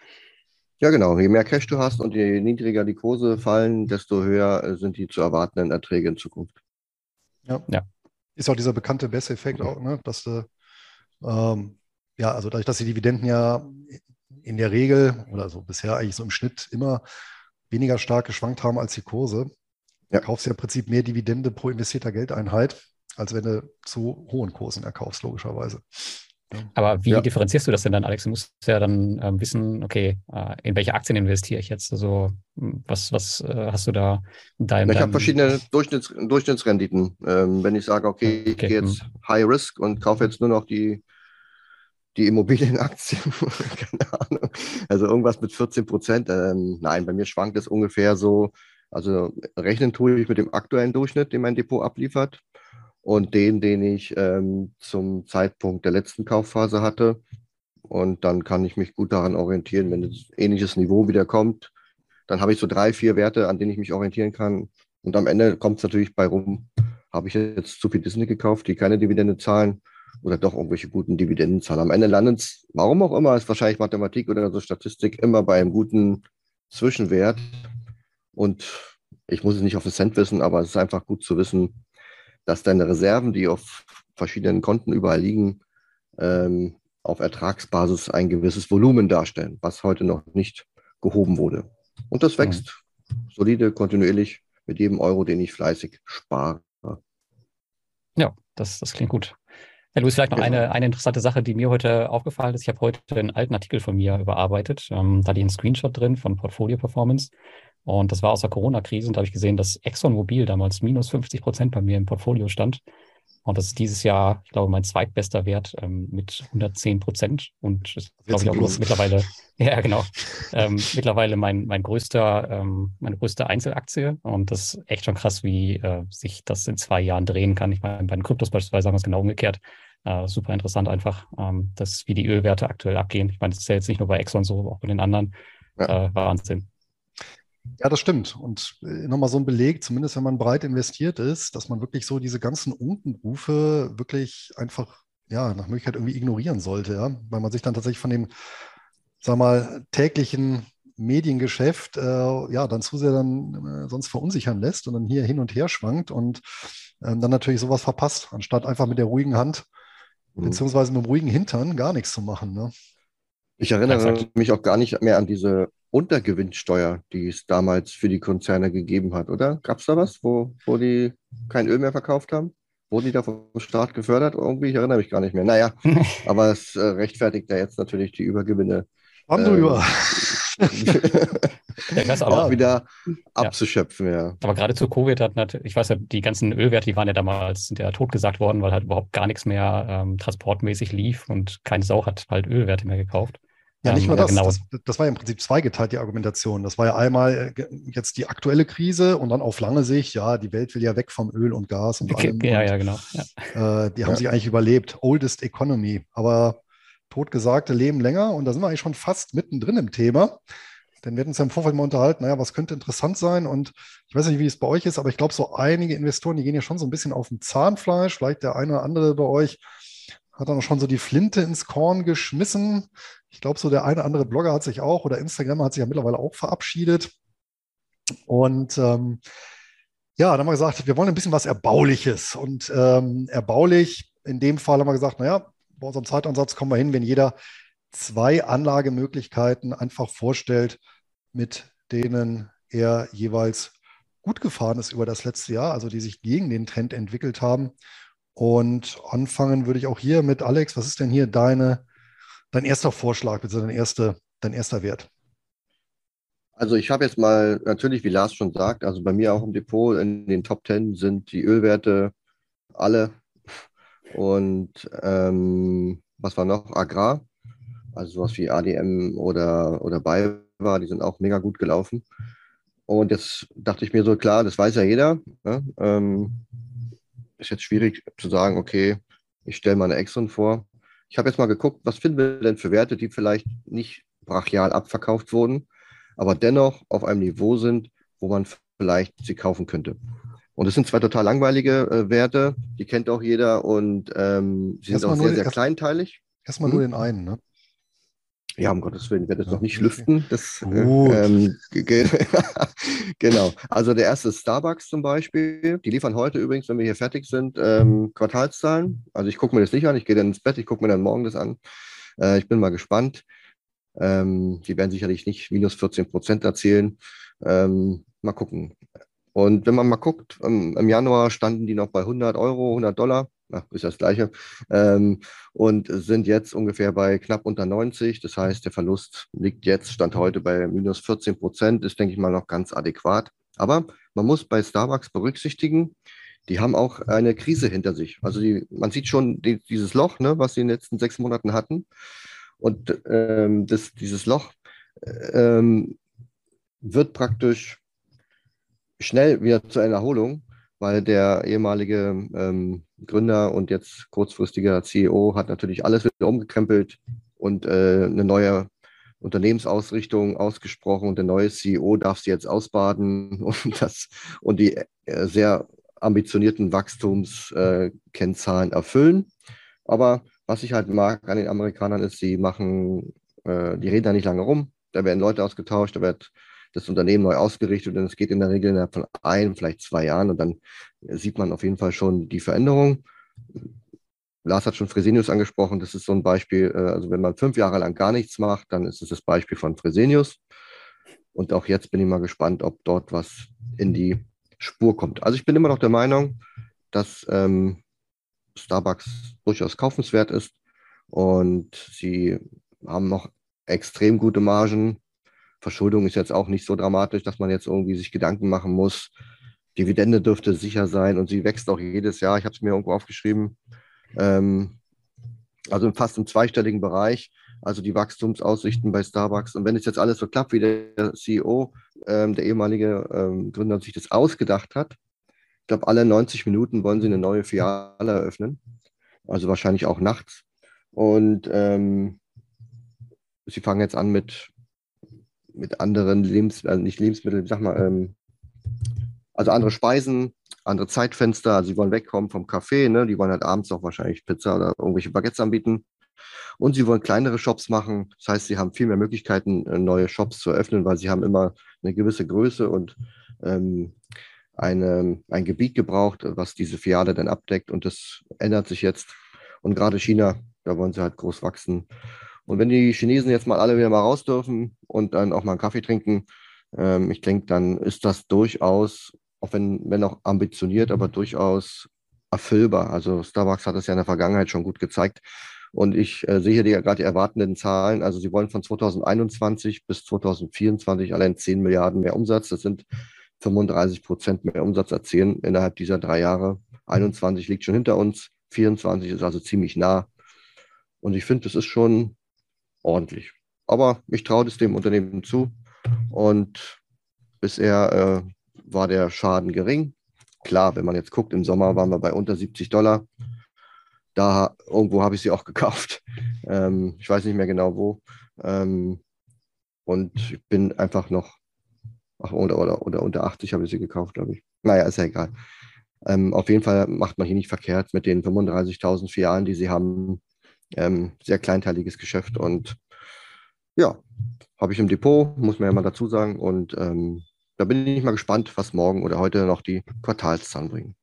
Ja, genau. Je mehr Cash du hast und je niedriger die Kurse fallen, desto höher äh, sind die zu erwartenden Erträge in Zukunft. Ja. ja. Ist auch dieser bekannte Bess-Effekt auch, ne? dass du, ähm, ja, also dadurch, dass die Dividenden ja in der Regel oder so bisher eigentlich so im Schnitt immer weniger stark geschwankt haben als die Kurse, ja. kaufst du ja im Prinzip mehr Dividende pro investierter Geldeinheit, als wenn du zu hohen Kursen erkaufst, logischerweise. Aber wie ja. differenzierst du das denn dann, Alex? Du musst ja dann ähm, wissen, okay, äh, in welche Aktien investiere ich jetzt? Also was, was äh, hast du da in deinem. Ich habe verschiedene Durchschnitts, Durchschnittsrenditen. Ähm, wenn ich sage, okay, ich okay. gehe jetzt hm. High Risk und kaufe jetzt nur noch die die Immobilienaktien, keine Ahnung, also irgendwas mit 14 Prozent. Ähm, nein, bei mir schwankt es ungefähr so. Also rechnen tue ich mit dem aktuellen Durchschnitt, den mein Depot abliefert und den, den ich ähm, zum Zeitpunkt der letzten Kaufphase hatte. Und dann kann ich mich gut daran orientieren, wenn ein ähnliches Niveau wieder kommt. Dann habe ich so drei, vier Werte, an denen ich mich orientieren kann. Und am Ende kommt es natürlich bei rum, habe ich jetzt zu viel Disney gekauft, die keine Dividende zahlen oder doch irgendwelche guten Dividendenzahlen. Am Ende landet es, warum auch immer, ist wahrscheinlich Mathematik oder so Statistik immer bei einem guten Zwischenwert. Und ich muss es nicht auf den Cent wissen, aber es ist einfach gut zu wissen, dass deine Reserven, die auf verschiedenen Konten überall liegen, ähm, auf Ertragsbasis ein gewisses Volumen darstellen, was heute noch nicht gehoben wurde. Und das wächst mhm. solide, kontinuierlich mit jedem Euro, den ich fleißig spare. Ja, das, das klingt gut. Ja, Luis, vielleicht noch genau. eine, eine interessante Sache, die mir heute aufgefallen ist. Ich habe heute einen alten Artikel von mir überarbeitet. Ähm, da hatte ich einen Screenshot drin von Portfolio Performance. Und das war aus der Corona-Krise. Und da habe ich gesehen, dass ExxonMobil damals minus 50 Prozent bei mir im Portfolio stand. Und das ist dieses Jahr, ich glaube, mein zweitbester Wert ähm, mit 110 Prozent. Und das glaube ich auch plus. mittlerweile, ja genau, ähm, mittlerweile mein, mein größter, ähm, meine größte Einzelaktie. Und das ist echt schon krass, wie äh, sich das in zwei Jahren drehen kann. Ich meine, bei den Kryptos beispielsweise haben wir es genau umgekehrt. Äh, super interessant einfach, ähm, dass wie die Ölwerte aktuell abgehen. Ich meine, das ist ja jetzt nicht nur bei Exxon so, auch bei den anderen. Ja. Äh, Wahnsinn. Ja, das stimmt. Und äh, nochmal so ein Beleg, zumindest wenn man breit investiert ist, dass man wirklich so diese ganzen Unkenrufe wirklich einfach, ja, nach Möglichkeit irgendwie ignorieren sollte, ja, weil man sich dann tatsächlich von dem, sag mal, täglichen Mediengeschäft, äh, ja, dann zu sehr dann äh, sonst verunsichern lässt und dann hier hin und her schwankt und äh, dann natürlich sowas verpasst, anstatt einfach mit der ruhigen Hand, mhm. beziehungsweise mit dem ruhigen Hintern gar nichts zu machen, ne? Ich erinnere mich auch gar nicht mehr an diese Untergewinnsteuer, die es damals für die Konzerne gegeben hat, oder? Gab es da was, wo, wo die kein Öl mehr verkauft haben? Wurden die da vom Staat gefördert? Irgendwie, ich erinnere mich gar nicht mehr. Naja, aber es äh, rechtfertigt ja jetzt natürlich die Übergewinne. Haben ähm, über. ja, auch wieder abzuschöpfen, ja. ja. Aber gerade zu Covid hat natürlich, ich weiß ja, die ganzen Ölwerte, die waren ja damals, sind ja totgesagt worden, weil halt überhaupt gar nichts mehr ähm, transportmäßig lief und keine Sau hat halt Ölwerte mehr gekauft. Ja, nicht ähm, nur das. genau. das. Das war ja im Prinzip zweigeteilt, die Argumentation. Das war ja einmal äh, jetzt die aktuelle Krise und dann auf lange Sicht, ja, die Welt will ja weg vom Öl und Gas und allem. Ja, und, ja, genau. Ja. Äh, die haben Ja. sich eigentlich überlebt. Oldest Economy. Aber totgesagte leben länger und da sind wir eigentlich schon fast mittendrin im Thema. Denn wir hatten uns ja im Vorfeld mal unterhalten, naja, was könnte interessant sein? Und ich weiß nicht, wie es bei euch ist, aber ich glaube, so einige Investoren, die gehen ja schon so ein bisschen auf dem Zahnfleisch. Vielleicht der eine oder andere bei euch hat dann schon so die Flinte ins Korn geschmissen. Ich glaube, so der eine oder andere Blogger hat sich auch oder Instagrammer hat sich ja mittlerweile auch verabschiedet. Und ähm, ja, dann haben wir gesagt, wir wollen ein bisschen was Erbauliches. Und ähm, erbaulich, in dem Fall haben wir gesagt, naja, bei unserem Zeitansatz kommen wir hin, wenn jeder zwei Anlagemöglichkeiten einfach vorstellt, mit denen er jeweils gut gefahren ist über das letzte Jahr, also die sich gegen den Trend entwickelt haben. Und anfangen würde ich auch hier mit Alex. Was ist denn hier deine, dein erster Vorschlag, bitte dein, erste, dein erster Wert? Also ich habe jetzt mal, natürlich, wie Lars schon sagt, also bei mir auch im Depot in den Top 10 sind die Ölwerte alle. Und ähm, was war noch? Agrar, also sowas wie ADM oder, oder BayWa, die sind auch mega gut gelaufen. Und jetzt dachte ich mir so, klar, das weiß ja jeder. Ne? Ähm, ist jetzt schwierig zu sagen, okay, ich stelle mal eine Exxon vor. Ich habe jetzt mal geguckt, was finden wir denn für Werte, die vielleicht nicht brachial abverkauft wurden, aber dennoch auf einem Niveau sind, wo man vielleicht sie kaufen könnte. Und es sind zwei total langweilige äh, Werte, die kennt auch jeder und ähm, sie sind Erstmal auch sehr, die- sehr erst- kleinteilig. Erstmal Hm? nur den einen, ne? Ja, um Gottes Willen, ich werde das Ja. noch nicht lüften. Das, äh, ähm, ge- ge- genau. Also der erste ist Starbucks zum Beispiel. Die liefern heute übrigens, wenn wir hier fertig sind, ähm, Quartalszahlen. Also ich gucke mir das nicht an, ich gehe dann ins Bett, ich gucke mir dann morgen das an. Äh, ich bin mal gespannt. Ähm, die werden sicherlich nicht minus 14 Prozent erzählen. Ähm, mal gucken. Und wenn man mal guckt, im, im Januar standen die noch bei 100 Euro, 100 Dollar. Ist das Gleiche. Ähm, und sind jetzt ungefähr bei knapp unter 90. Das heißt, der Verlust liegt jetzt, stand heute bei minus 14 Prozent, ist, denke ich mal, noch ganz adäquat. Aber man muss bei Starbucks berücksichtigen, die haben auch eine Krise hinter sich. Also die, man sieht schon die, dieses Loch, ne, was sie in den letzten sechs Monaten hatten. Und ähm, das, dieses Loch ähm, wird praktisch schnell wieder zu einer Erholung, weil der ehemalige ähm, Gründer und jetzt kurzfristiger CEO hat natürlich alles wieder umgekrempelt und äh, eine neue Unternehmensausrichtung ausgesprochen und der neue CEO darf sie jetzt ausbaden und, das, und die äh, sehr ambitionierten Wachstumskennzahlen erfüllen. Aber was ich halt mag an den Amerikanern ist, sie machen, äh, die reden da nicht lange rum, da werden Leute ausgetauscht, da wird das Unternehmen neu ausgerichtet und es geht in der Regel innerhalb von ein, vielleicht zwei Jahren und dann sieht man auf jeden Fall schon die Veränderung. Lars hat schon Fresenius angesprochen, das ist so ein Beispiel, äh, also wenn man fünf Jahre lang gar nichts macht, dann ist es das Beispiel von Fresenius. Und auch jetzt bin ich mal gespannt, ob dort was in die Spur kommt. Also ich bin immer noch der Meinung, dass ähm, Starbucks durchaus kaufenswert ist und sie haben noch extrem gute Margen. Verschuldung ist jetzt auch nicht so dramatisch, dass man jetzt irgendwie sich Gedanken machen muss. Dividende dürfte sicher sein und sie wächst auch jedes Jahr. Ich habe es mir irgendwo aufgeschrieben. Ähm, also fast im zweistelligen Bereich. Also die Wachstumsaussichten bei Starbucks. Und wenn es jetzt alles so klappt, wie der CEO, ähm, der ehemalige ähm, Gründer, sich das ausgedacht hat, ich glaube, alle 90 Minuten wollen sie eine neue Filiale eröffnen. Also wahrscheinlich auch nachts. Und ähm, sie fangen jetzt an mit, mit anderen Lebensmitteln, also nicht Lebensmitteln, sag mal, ähm, also andere Speisen, andere Zeitfenster. Also sie wollen wegkommen vom Kaffee, ne? Die wollen halt abends auch wahrscheinlich Pizza oder irgendwelche Baguettes anbieten. Und sie wollen kleinere Shops machen. Das heißt, sie haben viel mehr Möglichkeiten, äh, neue Shops zu eröffnen, weil sie haben immer eine gewisse Größe und ähm, eine, ein Gebiet gebraucht, was diese Filiale dann abdeckt. Und das ändert sich jetzt. Und gerade China, da wollen sie halt groß wachsen. Und wenn die Chinesen jetzt mal alle wieder mal raus dürfen und dann auch mal einen Kaffee trinken, ähm, ich denke, dann ist das durchaus, auch wenn, wenn auch ambitioniert, aber durchaus erfüllbar. Also Starbucks hat es ja in der Vergangenheit schon gut gezeigt. Und ich äh, sehe hier gerade die erwartenden Zahlen. Also sie wollen von 2021 bis 2024 allein 10 Milliarden mehr Umsatz. Das sind 35 Prozent mehr Umsatz erzielen innerhalb dieser drei Jahre. 21 liegt schon hinter uns, 24 ist also ziemlich nah. Und ich finde, das ist schon ordentlich. aber ich traue es dem Unternehmen zu. Und bisher äh, war der Schaden gering. Klar, wenn man jetzt guckt, im Sommer waren wir bei unter 70 Dollar. Da irgendwo habe ich sie auch gekauft. Ähm, ich weiß nicht mehr genau wo. Ähm, und ich bin einfach noch, ach, oder, oder, oder unter 80 habe ich sie gekauft, glaube ich. Naja, ist ja egal. Ähm, auf jeden Fall macht man hier nicht verkehrt mit den 35.000 Filialen, die sie haben. Ähm, sehr kleinteiliges Geschäft und ja, habe ich im Depot, muss man ja mal dazu sagen. Und ähm, da bin ich mal gespannt, was morgen oder heute noch die Quartalszahlen bringen.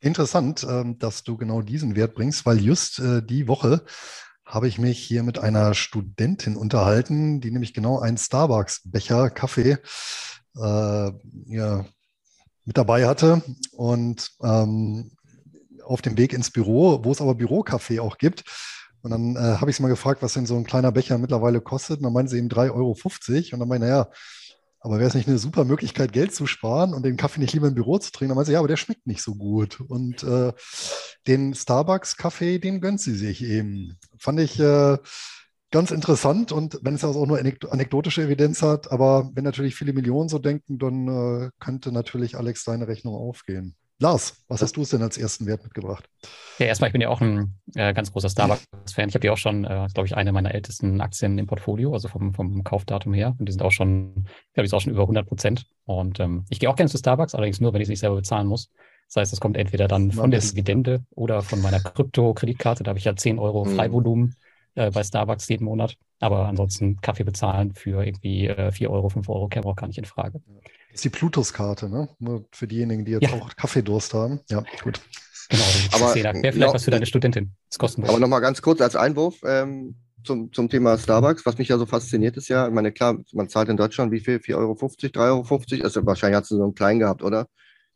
Interessant, ähm, dass du genau diesen Wert bringst, weil just äh, die Woche habe ich mich hier mit einer Studentin unterhalten, die nämlich genau einen Starbucks-Becher Kaffee äh, ja, mit dabei hatte und ähm, auf dem Weg ins Büro, wo es aber Bürokaffee auch gibt. Und dann äh, habe ich sie mal gefragt, was denn so ein kleiner Becher mittlerweile kostet. Und dann meinen sie eben 3,50 Euro. Und dann meine ich, naja, aber wäre es nicht eine super Möglichkeit, Geld zu sparen und den Kaffee nicht lieber im Büro zu trinken? Dann meinte sie, ja, aber der schmeckt nicht so gut. Und äh, den Starbucks-Kaffee, den gönnt sie sich eben. Fand ich äh, ganz interessant und wenn es also auch nur anekdotische Evidenz hat, aber wenn natürlich viele Millionen so denken, dann äh, könnte natürlich Alex deine Rechnung aufgehen. Lars, was hast du es denn als ersten Wert mitgebracht? Ja, erstmal, ich bin ja auch ein äh, ganz großer Starbucks-Fan. Ich habe ja auch schon, äh, glaube ich, eine meiner ältesten Aktien im Portfolio, also vom, vom Kaufdatum her. Und die sind auch schon, glaube ich, auch schon über 100 Prozent. Und ähm, ich gehe auch gerne zu Starbucks, allerdings nur, wenn ich es nicht selber bezahlen muss. Das heißt, es kommt entweder dann von der Dividende oder von meiner Krypto-Kreditkarte. Da habe ich ja 10 Euro mhm. Freivolumen äh, bei Starbucks jeden Monat. Aber ansonsten Kaffee bezahlen für irgendwie äh, 4 Euro, 5 Euro käme auch gar nicht in Frage. Ist die Plutus-Karte, ne? Nur für diejenigen, die jetzt ja. auch Kaffeedurst haben. Ja, gut. Genau, aber wäre vielleicht noch, was für deine Studentin. Das kostenlos. Aber nochmal ganz kurz als Einwurf ähm, zum, zum Thema Starbucks. Was mich ja so fasziniert ist ja, ich meine, klar, man zahlt in Deutschland wie viel? 4,50 Euro, 3,50 Euro? Also wahrscheinlich hast du so einen kleinen gehabt, oder?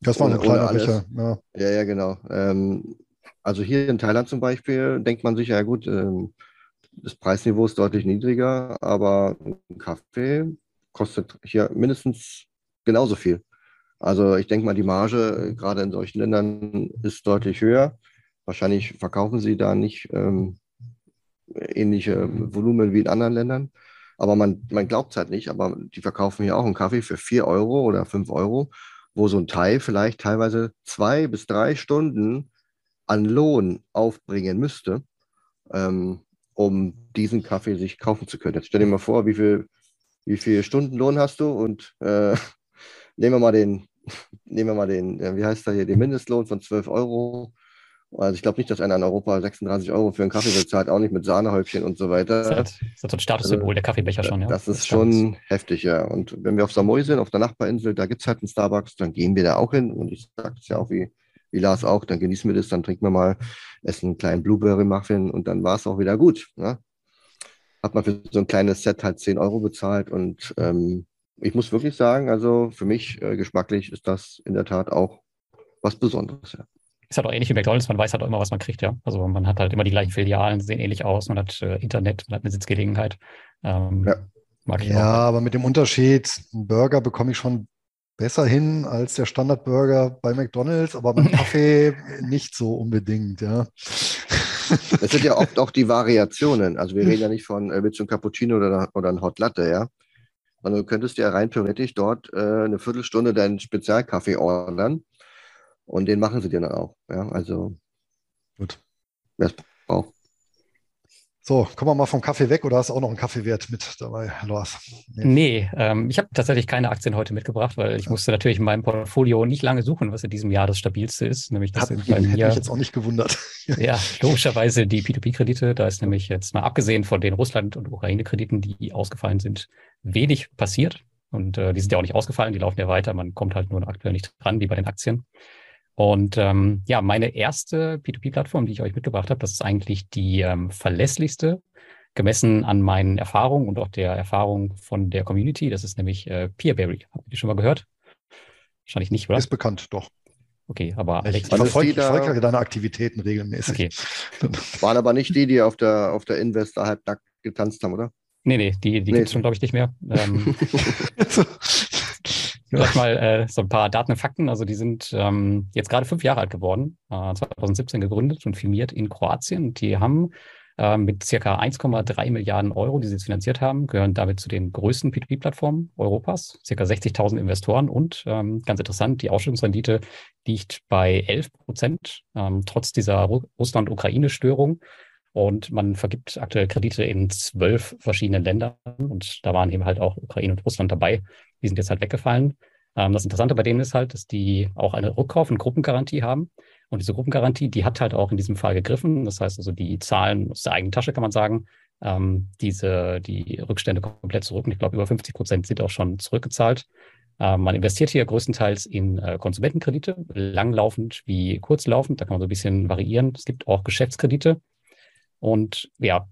Das war ein kleiner Becher, ja. Ja, ja, genau. Ähm, also hier in Thailand zum Beispiel denkt man sich, ja gut, ähm, das Preisniveau ist deutlich niedriger, aber ein Kaffee kostet hier mindestens genauso viel. Also ich denke mal, die Marge gerade in solchen Ländern ist deutlich höher. Wahrscheinlich verkaufen sie da nicht ähm, ähnliche Volumen wie in anderen Ländern. Aber man, man glaubt es halt nicht. Aber die verkaufen hier auch einen Kaffee für 4 Euro oder 5 Euro, wo so ein Thai vielleicht teilweise zwei bis drei Stunden an Lohn aufbringen müsste, ähm, um diesen Kaffee sich kaufen zu können. Jetzt stell dir mal vor, wie viel, wie viel Stunden Lohn hast du und äh, nehmen wir mal den, nehmen wir mal den, wie heißt der hier, den Mindestlohn von 12 Euro. Also ich glaube nicht, dass einer in Europa 36 Euro für einen Kaffee bezahlt, auch nicht mit Sahnehäubchen und so weiter. Das ist, halt, das ist so ein Statussymbol, also, der Kaffeebecher schon, ja. Das ist schon heftig, ja. Und wenn wir auf Samui sind, auf der Nachbarinsel, da gibt es halt einen Starbucks, dann gehen wir da auch hin. Und ich sage es ja auch wie, wie Lars auch, dann genießen wir das, dann trinken wir mal, essen einen kleinen Blueberry-Muffin und dann war es auch wieder gut. Ne? Hat man für so ein kleines Set halt 10 Euro bezahlt und ähm, ich muss wirklich sagen, also für mich äh, geschmacklich ist das in der Tat auch was Besonderes. Ja. Ist halt auch ähnlich wie McDonalds, man weiß halt auch immer, was man kriegt, ja. Also man hat halt immer die gleichen Filialen, sehen ähnlich aus, man hat äh, Internet, man hat eine Sitzgelegenheit. Ähm, ja, ja aber mit dem Unterschied, einen Burger bekomme ich schon besser hin als der Standardburger bei McDonalds, aber beim Kaffee nicht so unbedingt, ja. Es sind ja oft auch die Variationen. Also wir reden ja nicht von äh, willst du ein Cappuccino oder, oder ein Hot Latte, ja. Also du könntest ja rein theoretisch dort äh, eine Viertelstunde deinen Spezialkaffee ordern und den machen sie dir dann auch. Ja, also gut. Wer es braucht. So, kommen wir mal vom Kaffee weg oder hast du auch noch einen Kaffeewert mit dabei, Lars? Nee, nee ähm, ich habe tatsächlich keine Aktien heute mitgebracht, weil ich ja. musste natürlich in meinem Portfolio nicht lange suchen, was in diesem Jahr das stabilste ist. Nämlich das Hat, bei mir, hätte mich jetzt auch nicht gewundert. ja, logischerweise die P2P-Kredite. Da ist nämlich jetzt mal abgesehen von den Russland- und Ukraine-Krediten, die ausgefallen sind, wenig passiert. Und äh, die sind ja auch nicht ausgefallen, die laufen ja weiter. Man kommt halt nur aktuell nicht dran, wie bei den Aktien. Und ähm, ja, meine erste P2P-Plattform, die ich euch mitgebracht habe, das ist eigentlich die ähm, verlässlichste, gemessen an meinen Erfahrungen und auch der Erfahrung von der Community. Das ist nämlich äh, Peerberry. Habt ihr die schon mal gehört? Wahrscheinlich nicht, oder? Ist bekannt, doch. Okay, aber ich, Alex, verfolge, ich verfolge deine Aktivitäten regelmäßig. Okay. Waren aber nicht die, die auf der, auf der Investor halb nackt getanzt haben, oder? Nee, nee, die, die nee. gibt es schon, glaube ich, nicht mehr. Ähm, Vielleicht mal äh, so ein paar Daten und Fakten. Also die sind ähm, jetzt gerade fünf Jahre alt geworden, äh, 2017 gegründet und firmiert in Kroatien. Die haben äh, mit circa 1,3 Milliarden Euro, die sie jetzt finanziert haben, gehören damit zu den größten P2P-Plattformen Europas, circa 60.000 Investoren und ähm, ganz interessant, die Ausschüttungsrendite liegt bei 11 Prozent, ähm, trotz dieser Russland-Ukraine-Störung. Und man vergibt aktuell Kredite in zwölf verschiedenen Ländern. Und da waren eben halt auch Ukraine und Russland dabei. Die sind jetzt halt weggefallen. Ähm, das Interessante bei denen ist halt, dass die auch eine Rückkauf- und Gruppengarantie haben. Und diese Gruppengarantie, die hat halt auch in diesem Fall gegriffen. Das heißt also, die zahlen aus der eigenen Tasche, kann man sagen, ähm, diese, die Rückstände komplett zurück. Und ich glaube, über 50 Prozent sind auch schon zurückgezahlt. Ähm, man investiert hier größtenteils in äh, Konsumentenkredite, langlaufend wie kurzlaufend. Da kann man so ein bisschen variieren. Es gibt auch Geschäftskredite. Und ja,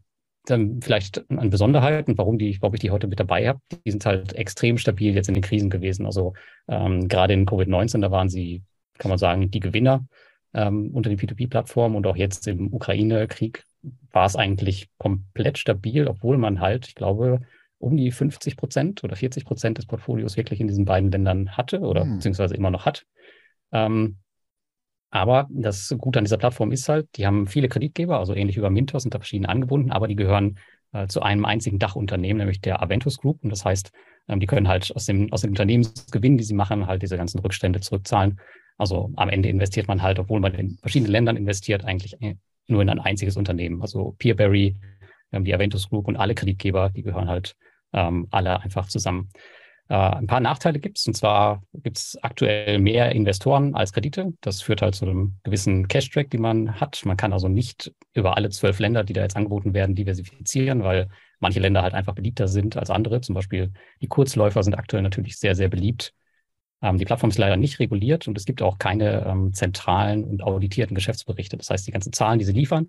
dann vielleicht an Besonderheiten, warum die, warum ich die heute mit dabei habe. Die sind halt extrem stabil jetzt in den Krisen gewesen. Also ähm, gerade in Covid-19, da waren sie, kann man sagen, die Gewinner ähm, unter den P2P-Plattformen und auch jetzt im Ukraine-Krieg war es eigentlich komplett stabil, obwohl man halt, ich glaube, um die 50 Prozent oder 40 Prozent des Portfolios wirklich in diesen beiden Ländern hatte oder hm. beziehungsweise immer noch hat. Ähm, aber das Gute an dieser Plattform ist halt, die haben viele Kreditgeber, also ähnlich wie bei Mintos sind da verschiedene angebunden, aber die gehören äh, zu einem einzigen Dachunternehmen, nämlich der Aventus Group. Und das heißt, ähm, die können halt aus dem, aus dem Unternehmensgewinn, die sie machen, halt diese ganzen Rückstände zurückzahlen. Also am Ende investiert man halt, obwohl man in verschiedenen Ländern investiert, eigentlich äh, nur in ein einziges Unternehmen. Also Peerberry, ähm, die Aventus Group und alle Kreditgeber, die gehören halt ähm, alle einfach zusammen. Äh, ein paar Nachteile gibt es. Und zwar gibt es aktuell mehr Investoren als Kredite. Das führt halt zu einem gewissen Cash-Track, den man hat. Man kann also nicht über alle zwölf Länder, die da jetzt angeboten werden, diversifizieren, weil manche Länder halt einfach beliebter sind als andere. Zum Beispiel die Kurzläufer sind aktuell natürlich sehr, sehr beliebt. Ähm, die Plattform ist leider nicht reguliert und es gibt auch keine ähm, zentralen und auditierten Geschäftsberichte. Das heißt, die ganzen Zahlen, die sie liefern,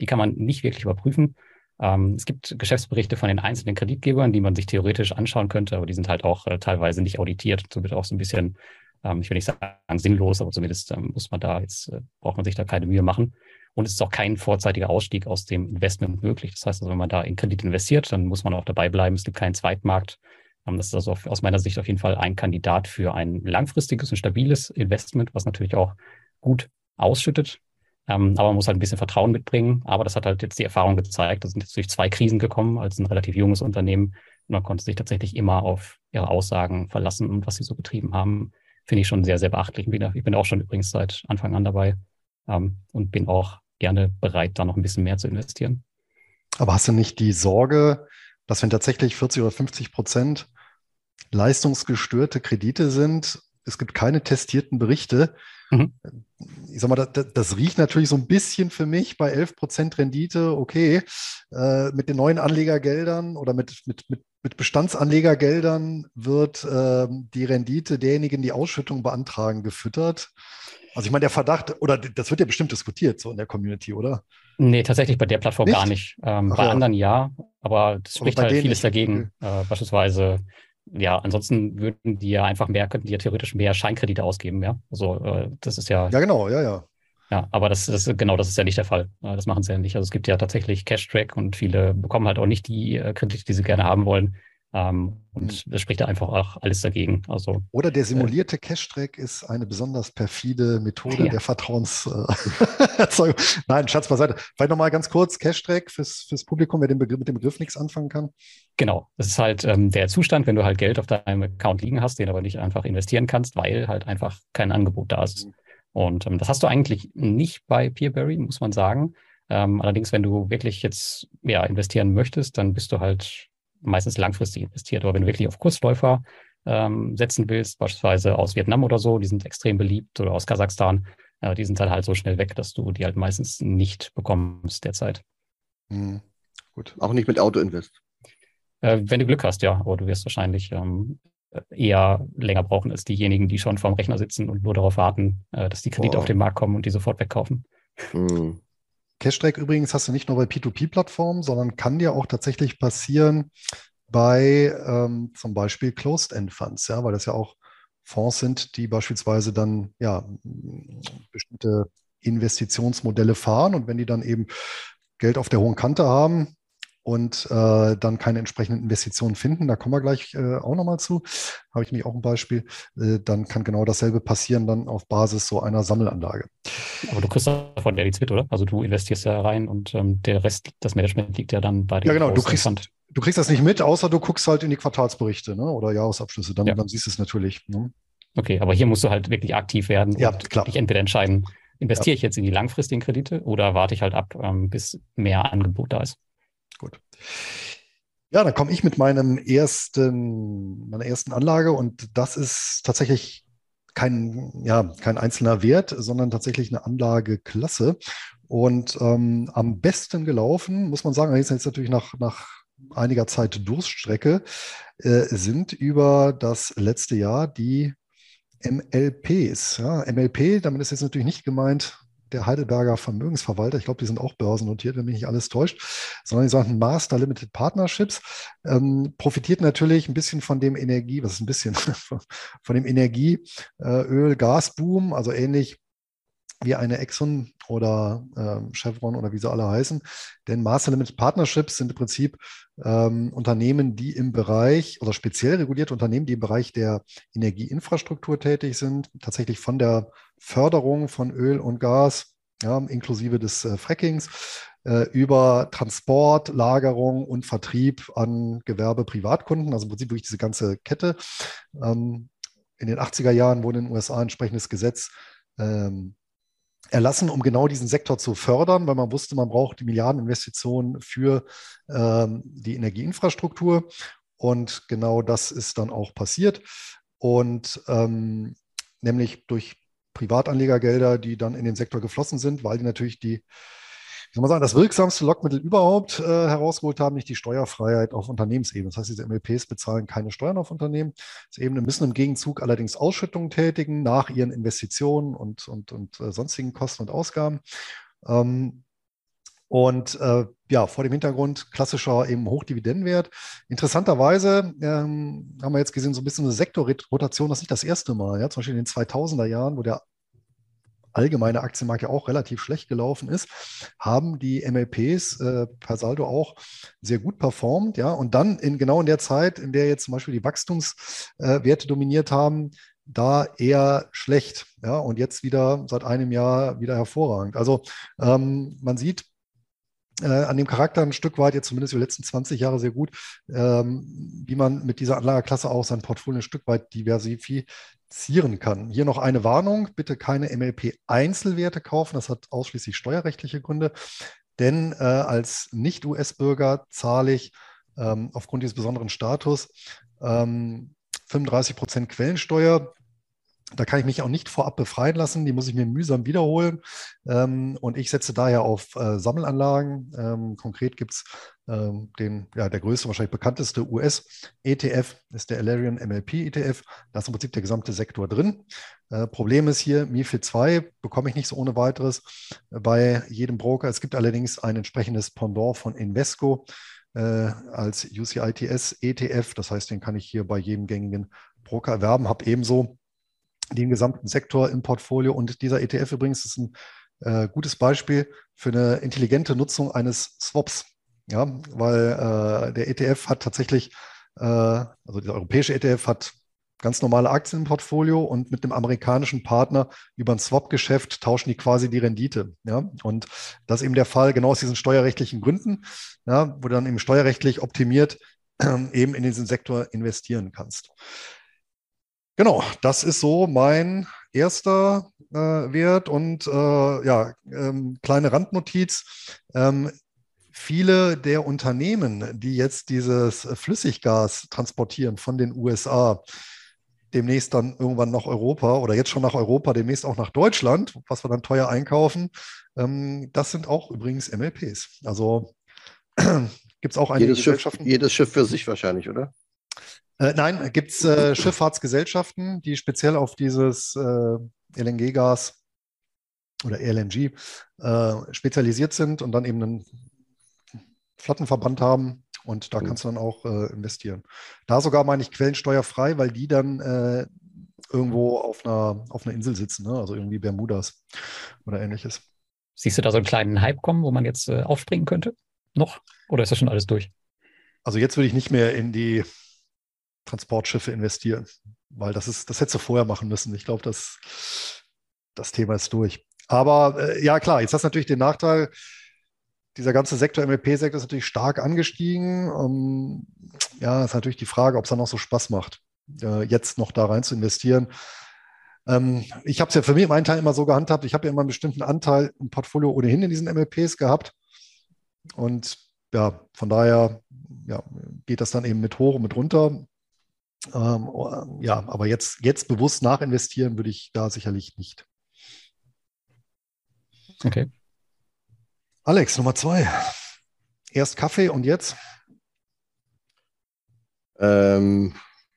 die kann man nicht wirklich überprüfen. Ähm, es gibt Geschäftsberichte von den einzelnen Kreditgebern, die man sich theoretisch anschauen könnte, aber die sind halt auch äh, teilweise nicht auditiert. Somit auch so ein bisschen, ähm, ich will nicht sagen sinnlos, aber zumindest ähm, muss man da jetzt, äh, braucht man sich da keine Mühe machen. Und es ist auch kein vorzeitiger Ausstieg aus dem Investment möglich. Das heißt also, wenn man da in Kredit investiert, dann muss man auch dabei bleiben. Es gibt keinen Zweitmarkt. Ähm, das ist also aus meiner Sicht auf jeden Fall ein Kandidat für ein langfristiges und stabiles Investment, was natürlich auch gut ausschüttet. Ähm, aber man muss halt ein bisschen Vertrauen mitbringen. Aber das hat halt jetzt die Erfahrung gezeigt. Da sind jetzt durch zwei Krisen gekommen als ein relativ junges Unternehmen. Und man konnte sich tatsächlich immer auf ihre Aussagen verlassen und was sie so betrieben haben, finde ich schon sehr, sehr beachtlich. Ich bin auch schon übrigens seit Anfang an dabei ähm, und bin auch gerne bereit, da noch ein bisschen mehr zu investieren. Aber hast du nicht die Sorge, dass wenn tatsächlich 40 oder 50 Prozent leistungsgestörte Kredite sind, es gibt keine testierten Berichte, Mhm. Ich sag mal, das, das, riecht natürlich so ein bisschen für mich bei 11% Rendite, okay, äh, mit den neuen Anlegergeldern oder mit, mit, mit, mit Bestandsanlegergeldern wird äh, die Rendite derjenigen, die Ausschüttung beantragen, gefüttert. Also ich meine, der Verdacht, oder das wird ja bestimmt diskutiert so in der Community, oder? Nee, tatsächlich bei der Plattform nicht? gar nicht. Ähm, bei ja. anderen ja, aber das spricht halt vieles nicht. dagegen. Okay. Äh, beispielsweise ja, ansonsten würden die ja einfach mehr, könnten die ja theoretisch mehr Scheinkredite ausgeben, ja. Also äh, das ist ja. Ja, genau, ja, ja. Ja, aber das ist genau, das ist ja nicht der Fall. Das machen sie ja nicht. Also es gibt ja tatsächlich Cash-Track und viele bekommen halt auch nicht die äh, Kredite, die sie gerne haben wollen. Ähm, und mhm. das spricht da einfach auch alles dagegen. Also, Oder der äh, simulierte äh, Cash-Track ist eine besonders perfide Methode ja. der Vertrauenserzeugung. Nein, Schatz beiseite. Vielleicht nochmal ganz kurz Cash-Track fürs, fürs Publikum, wer den Begriff, mit dem Begriff nichts anfangen kann. Genau, das ist halt ähm, der Zustand, wenn du halt Geld auf deinem Account liegen hast, den aber nicht einfach investieren kannst, weil halt einfach kein Angebot da ist. Mhm. Und ähm, das hast du eigentlich nicht bei Peerberry, muss man sagen. Ähm, allerdings, wenn du wirklich jetzt ja, investieren möchtest, dann bist du halt meistens langfristig investiert. Aber wenn du wirklich auf Kursläufer ähm, setzen willst, beispielsweise aus Vietnam oder so, die sind extrem beliebt, oder aus Kasachstan, äh, die sind dann halt so schnell weg, dass du die halt meistens nicht bekommst derzeit. Mhm. Gut, auch nicht mit Autoinvest. Äh, wenn du Glück hast, ja, aber du wirst wahrscheinlich ähm, eher länger brauchen als diejenigen, die schon vorm Rechner sitzen und nur darauf warten, äh, dass die Kredite wow. auf den Markt kommen und die sofort wegkaufen. Mhm. Cashtrack übrigens hast du nicht nur bei P2P-Plattformen, sondern kann dir auch tatsächlich passieren bei ähm, zum Beispiel Closed-End-Funds, ja, weil das ja auch Fonds sind, die beispielsweise dann ja bestimmte Investitionsmodelle fahren und wenn die dann eben Geld auf der hohen Kante haben, und äh, dann keine entsprechenden Investitionen finden, da kommen wir gleich äh, auch nochmal zu, habe ich nämlich auch ein Beispiel, äh, dann kann genau dasselbe passieren dann auf Basis so einer Sammelanlage. Aber du kriegst davon ja nichts mit, oder? Also du investierst ja rein und ähm, der Rest, das Management liegt ja dann bei dir. Ja, genau, du kriegst, du kriegst das nicht mit, außer du guckst halt in die Quartalsberichte ne? oder Jahresabschlüsse, dann, ja. dann siehst du es natürlich. Ne? Okay, aber hier musst du halt wirklich aktiv werden ja, und klar. dich entweder entscheiden, investiere ja. ich jetzt in die langfristigen Kredite oder warte ich halt ab, ähm, bis mehr Angebot da ist. Gut. Ja, dann komme ich mit meinem ersten, meiner ersten Anlage und das ist tatsächlich kein, ja, kein einzelner Wert, sondern tatsächlich eine Anlageklasse. Und ähm, am besten gelaufen, muss man sagen, jetzt, jetzt natürlich nach, nach einiger Zeit Durststrecke, äh, sind über das letzte Jahr die MLPs. Ja, MLP, damit ist jetzt natürlich nicht gemeint der Heidelberger Vermögensverwalter, ich glaube, die sind auch börsennotiert, wenn mich nicht alles täuscht, sondern die sagen Master Limited Partnerships, ähm, profitiert natürlich ein bisschen von dem Energie, was ist ein bisschen, von dem Energie, äh, Öl, Gasboom, also ähnlich wie eine Exxon oder äh, Chevron oder wie sie alle heißen. Denn Master Limited Partnerships sind im Prinzip ähm, Unternehmen, die im Bereich oder speziell regulierte Unternehmen, die im Bereich der Energieinfrastruktur tätig sind, tatsächlich von der Förderung von Öl und Gas, ja, inklusive des äh, Frackings, äh, über Transport, Lagerung und Vertrieb an Gewerbe, Privatkunden, also im Prinzip durch diese ganze Kette. Ähm, in den 80er Jahren wurde in den USA ein entsprechendes Gesetz ähm, erlassen, um genau diesen Sektor zu fördern, weil man wusste, man braucht die Milliardeninvestitionen für ähm, die Energieinfrastruktur. Und genau das ist dann auch passiert. Und ähm, nämlich durch Privatanlegergelder, die dann in den Sektor geflossen sind, weil die natürlich die soll man sagen, das wirksamste Lockmittel überhaupt äh, herausgeholt haben, nicht die Steuerfreiheit auf Unternehmensebene. Das heißt, diese MLPs bezahlen keine Steuern auf Unternehmensebene, müssen im Gegenzug allerdings Ausschüttungen tätigen nach ihren Investitionen und, und, und äh, sonstigen Kosten und Ausgaben. Ähm, und äh, ja, vor dem Hintergrund klassischer eben Hochdividendenwert. Interessanterweise ähm, haben wir jetzt gesehen, so ein bisschen eine Sektorrotation, das ist nicht das erste Mal. Ja? Zum Beispiel in den 2000er Jahren, wo der allgemeine Aktienmarkt ja auch relativ schlecht gelaufen ist, haben die MLPs äh, per Saldo auch sehr gut performt. Ja? Und dann in genau in der Zeit, in der jetzt zum Beispiel die Wachstumswerte äh, dominiert haben, da eher schlecht. Ja? Und jetzt wieder seit einem Jahr wieder hervorragend. Also ähm, man sieht, äh, an dem Charakter ein Stück weit, jetzt zumindest die letzten 20 Jahre sehr gut, ähm, wie man mit dieser Anlageklasse auch sein Portfolio ein Stück weit diversifizieren kann. Hier noch eine Warnung, bitte keine MLP-Einzelwerte kaufen, das hat ausschließlich steuerrechtliche Gründe, denn äh, als Nicht-US-Bürger zahle ich ähm, aufgrund dieses besonderen Status ähm, 35 Prozent Quellensteuer da kann ich mich auch nicht vorab befreien lassen. Die muss ich mir mühsam wiederholen. Ähm, und ich setze daher auf äh, Sammelanlagen. Ähm, konkret gibt es ähm, den, ja, der größte, wahrscheinlich bekannteste US-ETF, ist der Alerian MLP ETF. Da ist im Prinzip der gesamte Sektor drin. Äh, Problem ist hier, MIFID 2 bekomme ich nicht so ohne weiteres bei jedem Broker. Es gibt allerdings ein entsprechendes Pendant von Invesco äh, als UCITS ETF. Das heißt, den kann ich hier bei jedem gängigen Broker erwerben, habe ebenso den gesamten Sektor im Portfolio. Und dieser ETF übrigens ist ein äh, gutes Beispiel für eine intelligente Nutzung eines Swaps. Ja, weil äh, der ETF hat tatsächlich, äh, also der europäische ETF hat ganz normale Aktien im Portfolio und mit einem amerikanischen Partner über ein Swap-Geschäft tauschen die quasi die Rendite. Ja? Und das ist eben der Fall, genau aus diesen steuerrechtlichen Gründen, ja, wo du dann eben steuerrechtlich optimiert äh, eben in diesen Sektor investieren kannst. Genau, das ist so mein erster äh, Wert und äh, ja, ähm, kleine Randnotiz. Ähm, viele der Unternehmen, die jetzt dieses Flüssiggas transportieren von den USA, demnächst dann irgendwann nach Europa oder jetzt schon nach Europa, demnächst auch nach Deutschland, was wir dann teuer einkaufen, ähm, das sind auch übrigens MLPs. Also gibt es auch einige jedes Gesellschaften. Schiff, jedes Schiff für sich wahrscheinlich, oder? Äh, nein, gibt es äh, Schifffahrtsgesellschaften, die speziell auf dieses äh, LNG-Gas oder LNG äh, spezialisiert sind und dann eben einen Flottenverband haben. Und da kannst du dann auch äh, investieren. Da sogar meine ich quellensteuerfrei, weil die dann äh, irgendwo auf einer, auf einer Insel sitzen, ne? also irgendwie Bermudas oder ähnliches. Siehst du da so einen kleinen Hype kommen, wo man jetzt aufspringen könnte? noch? Oder ist das schon alles durch? Also jetzt würde ich nicht mehr in die Transportschiffe investieren, weil das ist, das hättest du vorher machen müssen. Ich glaube, das, das Thema ist durch. Aber äh, ja, klar, jetzt hast du natürlich den Nachteil, dieser ganze Sektor, MLP-Sektor ist natürlich stark angestiegen. Ähm, ja, ist natürlich die Frage, ob es dann noch so Spaß macht, äh, jetzt noch da rein zu investieren. Ähm, ich habe es ja für mich meinen Teil immer so gehandhabt, ich habe ja immer einen bestimmten Anteil im Portfolio ohnehin in diesen MLPs gehabt. Und ja, von daher ja, geht das dann eben mit hoch und mit runter. Ähm, ja, aber jetzt, jetzt bewusst nachinvestieren würde ich da sicherlich nicht. Okay. Alex, Nummer zwei. Erst Kaffee und jetzt? Ähm,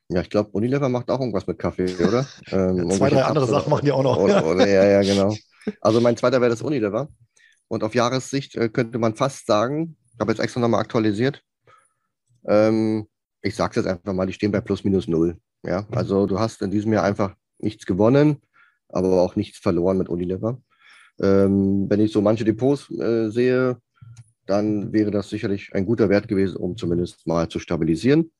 ja, ich glaube, Unilever macht auch irgendwas mit Kaffee, oder? Ähm, Zwei, drei andere Sachen machen die auch noch. Oder, oder, ja, ja, genau. Also mein zweiter wäre das Unilever. Und auf Jahressicht äh, könnte man fast sagen, ich habe jetzt extra nochmal aktualisiert, ähm, ich sage es jetzt einfach mal, die stehen bei plus minus null. Ja? Also du hast in diesem Jahr einfach nichts gewonnen, aber auch nichts verloren mit Unilever. Ähm, wenn ich so manche Depots äh, sehe, dann wäre das sicherlich ein guter Wert gewesen, um zumindest mal zu stabilisieren.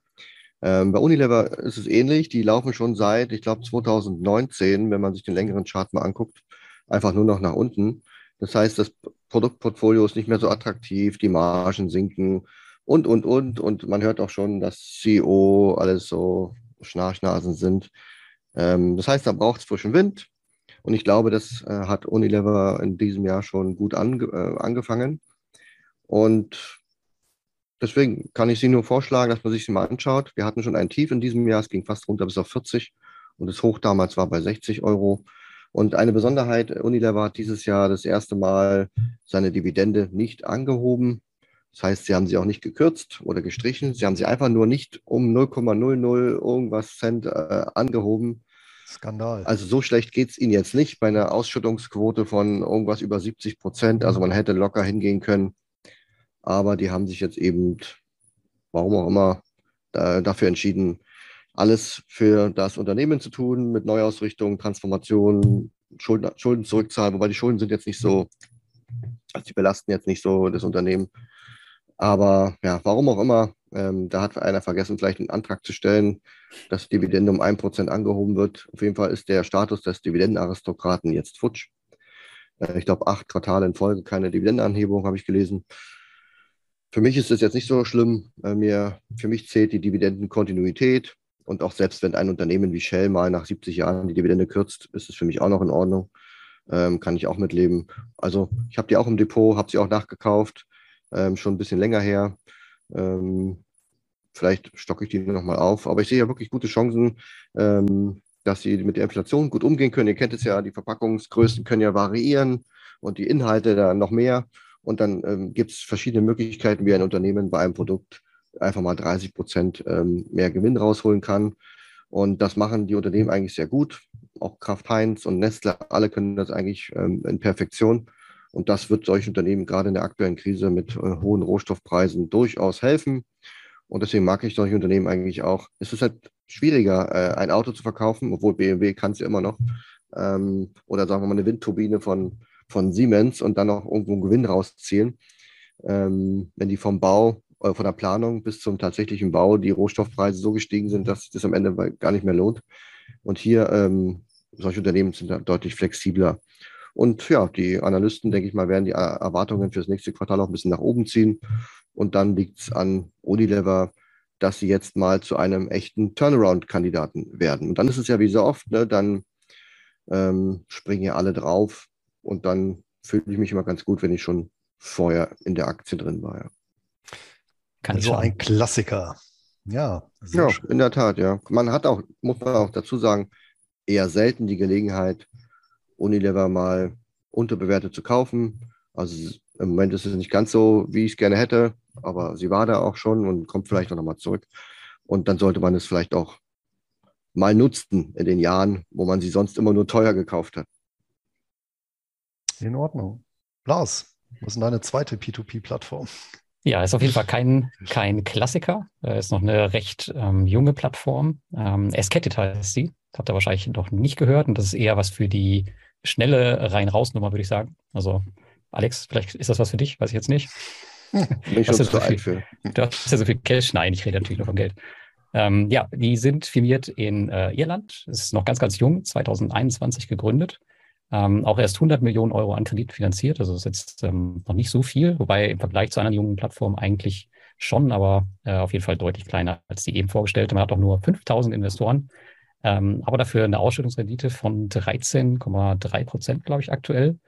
Ähm, bei Unilever ist es ähnlich. Die laufen schon seit, ich glaube, 2019, wenn man sich den längeren Chart mal anguckt, einfach nur noch nach unten. Das heißt, das Produktportfolio ist nicht mehr so attraktiv, die Margen sinken und, und, und. Und man hört auch schon, dass CEO alles so Schnarchnasen sind. Ähm, das heißt, da braucht es frischen Wind. Und ich glaube, das äh, hat Unilever in diesem Jahr schon gut ange äh, angefangen. Und deswegen kann ich Sie nur vorschlagen, dass man sich sie mal anschaut. Wir hatten schon ein Tief in diesem Jahr, es ging fast runter bis auf 40 und das Hoch damals war bei 60 Euro. Und eine Besonderheit, Unilever hat dieses Jahr das erste Mal seine Dividende nicht angehoben. Das heißt, sie haben sie auch nicht gekürzt oder gestrichen. Sie haben sie einfach nur nicht um 0,00 irgendwas Cent äh, angehoben. Skandal. Also so schlecht geht es ihnen jetzt nicht bei einer Ausschüttungsquote von irgendwas über 70 Prozent. Also man hätte locker hingehen können aber die haben sich jetzt eben, warum auch immer, da, dafür entschieden, alles für das Unternehmen zu tun, mit Neuausrichtung, Transformation, Schulden, Schulden zurückzahlen, wobei die Schulden sind jetzt nicht so, also die belasten jetzt nicht so das Unternehmen. Aber ja, warum auch immer, ähm, da hat einer vergessen, vielleicht einen Antrag zu stellen, dass Dividende um 1% angehoben wird. Auf jeden Fall ist der Status des Dividendenaristokraten jetzt futsch. Äh, ich glaube, acht Quartale in Folge keine Dividendenanhebung, habe ich gelesen. Für mich ist es jetzt nicht so schlimm. Äh, mir, für mich zählt die Dividendenkontinuität. Und auch selbst wenn ein Unternehmen wie Shell mal nach 70 Jahren die Dividende kürzt, ist es für mich auch noch in Ordnung. Ähm, kann ich auch mitleben. Also ich habe die auch im Depot, habe sie auch nachgekauft, ähm, schon ein bisschen länger her. Ähm, vielleicht stocke ich die nochmal auf. Aber ich sehe ja wirklich gute Chancen, ähm, dass sie mit der Inflation gut umgehen können. Ihr kennt es ja, die Verpackungsgrößen können ja variieren und die Inhalte dann noch mehr. Und dann ähm, gibt es verschiedene Möglichkeiten, wie ein Unternehmen bei einem Produkt einfach mal 30 Prozent ähm, mehr Gewinn rausholen kann. Und das machen die Unternehmen eigentlich sehr gut. Auch Kraft Heinz und Nestle, alle können das eigentlich ähm, in Perfektion. Und das wird solchen Unternehmen gerade in der aktuellen Krise mit äh, hohen Rohstoffpreisen durchaus helfen. Und deswegen mag ich solche Unternehmen eigentlich auch. Es ist halt schwieriger, äh, ein Auto zu verkaufen, obwohl BMW kann es ja immer noch. Ähm, oder sagen wir mal eine Windturbine von von Siemens und dann noch irgendwo einen Gewinn rausziehen. Ähm, wenn die vom Bau, äh, von der Planung bis zum tatsächlichen Bau die Rohstoffpreise so gestiegen sind, dass sich das am Ende gar nicht mehr lohnt. Und hier, ähm, solche Unternehmen sind deutlich flexibler. Und ja, die Analysten, denke ich mal, werden die Erwartungen für das nächste Quartal auch ein bisschen nach oben ziehen. Und dann liegt es an Unilever, dass sie jetzt mal zu einem echten Turnaround-Kandidaten werden. Und dann ist es ja wie so oft, ne, dann ähm, springen ja alle drauf und dann fühle ich mich immer ganz gut, wenn ich schon vorher in der Aktie drin war. Ja. Kann also ein Klassiker. Ja, ja schön. in der Tat, ja. Man hat auch, muss man auch dazu sagen, eher selten die Gelegenheit, Unilever mal unterbewertet zu kaufen. Also im Moment ist es nicht ganz so, wie ich es gerne hätte, aber sie war da auch schon und kommt vielleicht auch nochmal zurück. Und dann sollte man es vielleicht auch mal nutzen in den Jahren, wo man sie sonst immer nur teuer gekauft hat. In Ordnung. Lars, was ist denn deine zweite P2P-Plattform? Ja, ist auf jeden Fall kein, kein Klassiker. Äh, ist noch eine recht ähm, junge Plattform. Ähm, Escated heißt sie. Habt ihr wahrscheinlich noch nicht gehört. Und das ist eher was für die schnelle Rein-Raus-Nummer, würde ich sagen. Also, Alex, vielleicht ist das was für dich, weiß ich jetzt nicht. Ich schon zu alt für. Du hast ja so viel Cash. Nein, ich rede natürlich nur von Geld. Ähm, ja, die sind firmiert in äh, Irland. Es ist noch ganz, ganz jung, 2021 gegründet. Ähm, auch erst 100 Millionen Euro an Kredit finanziert. Also das ist jetzt ähm, noch nicht so viel, wobei im Vergleich zu anderen jungen Plattformen eigentlich schon, aber äh, auf jeden Fall deutlich kleiner als die eben vorgestellte. Man hat auch nur 5000 Investoren, ähm, aber dafür eine Ausschüttungsrendite von 13,3 Prozent, glaube ich, aktuell.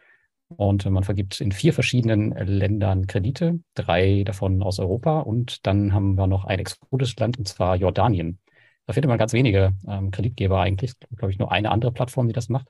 Und man vergibt in vier verschiedenen Ländern Kredite, drei davon aus Europa. Und dann haben wir noch ein exotisches Land, und zwar Jordanien. Da findet man ganz wenige ähm, Kreditgeber eigentlich. Glaube ich, nur eine andere Plattform, die das macht.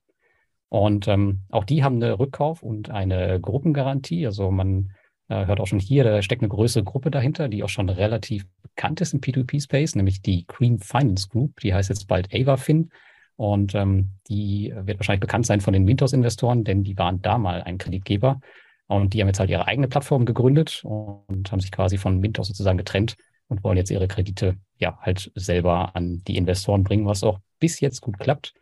Und ähm, auch die haben eine Rückkauf und eine Gruppengarantie. Also man hört auch schon hier, da steckt eine größere Gruppe dahinter, die auch schon relativ bekannt ist im P2P-Space, nämlich die Green Finance Group. Die heißt jetzt bald AvaFin. Und ähm, die wird wahrscheinlich bekannt sein von den Mintos-Investoren, denn die waren da mal ein Kreditgeber. Und die haben jetzt halt ihre eigene Plattform gegründet und haben sich quasi von Mintos sozusagen getrennt und wollen jetzt ihre Kredite ja halt selber an die Investoren bringen, was auch bis jetzt gut klappt.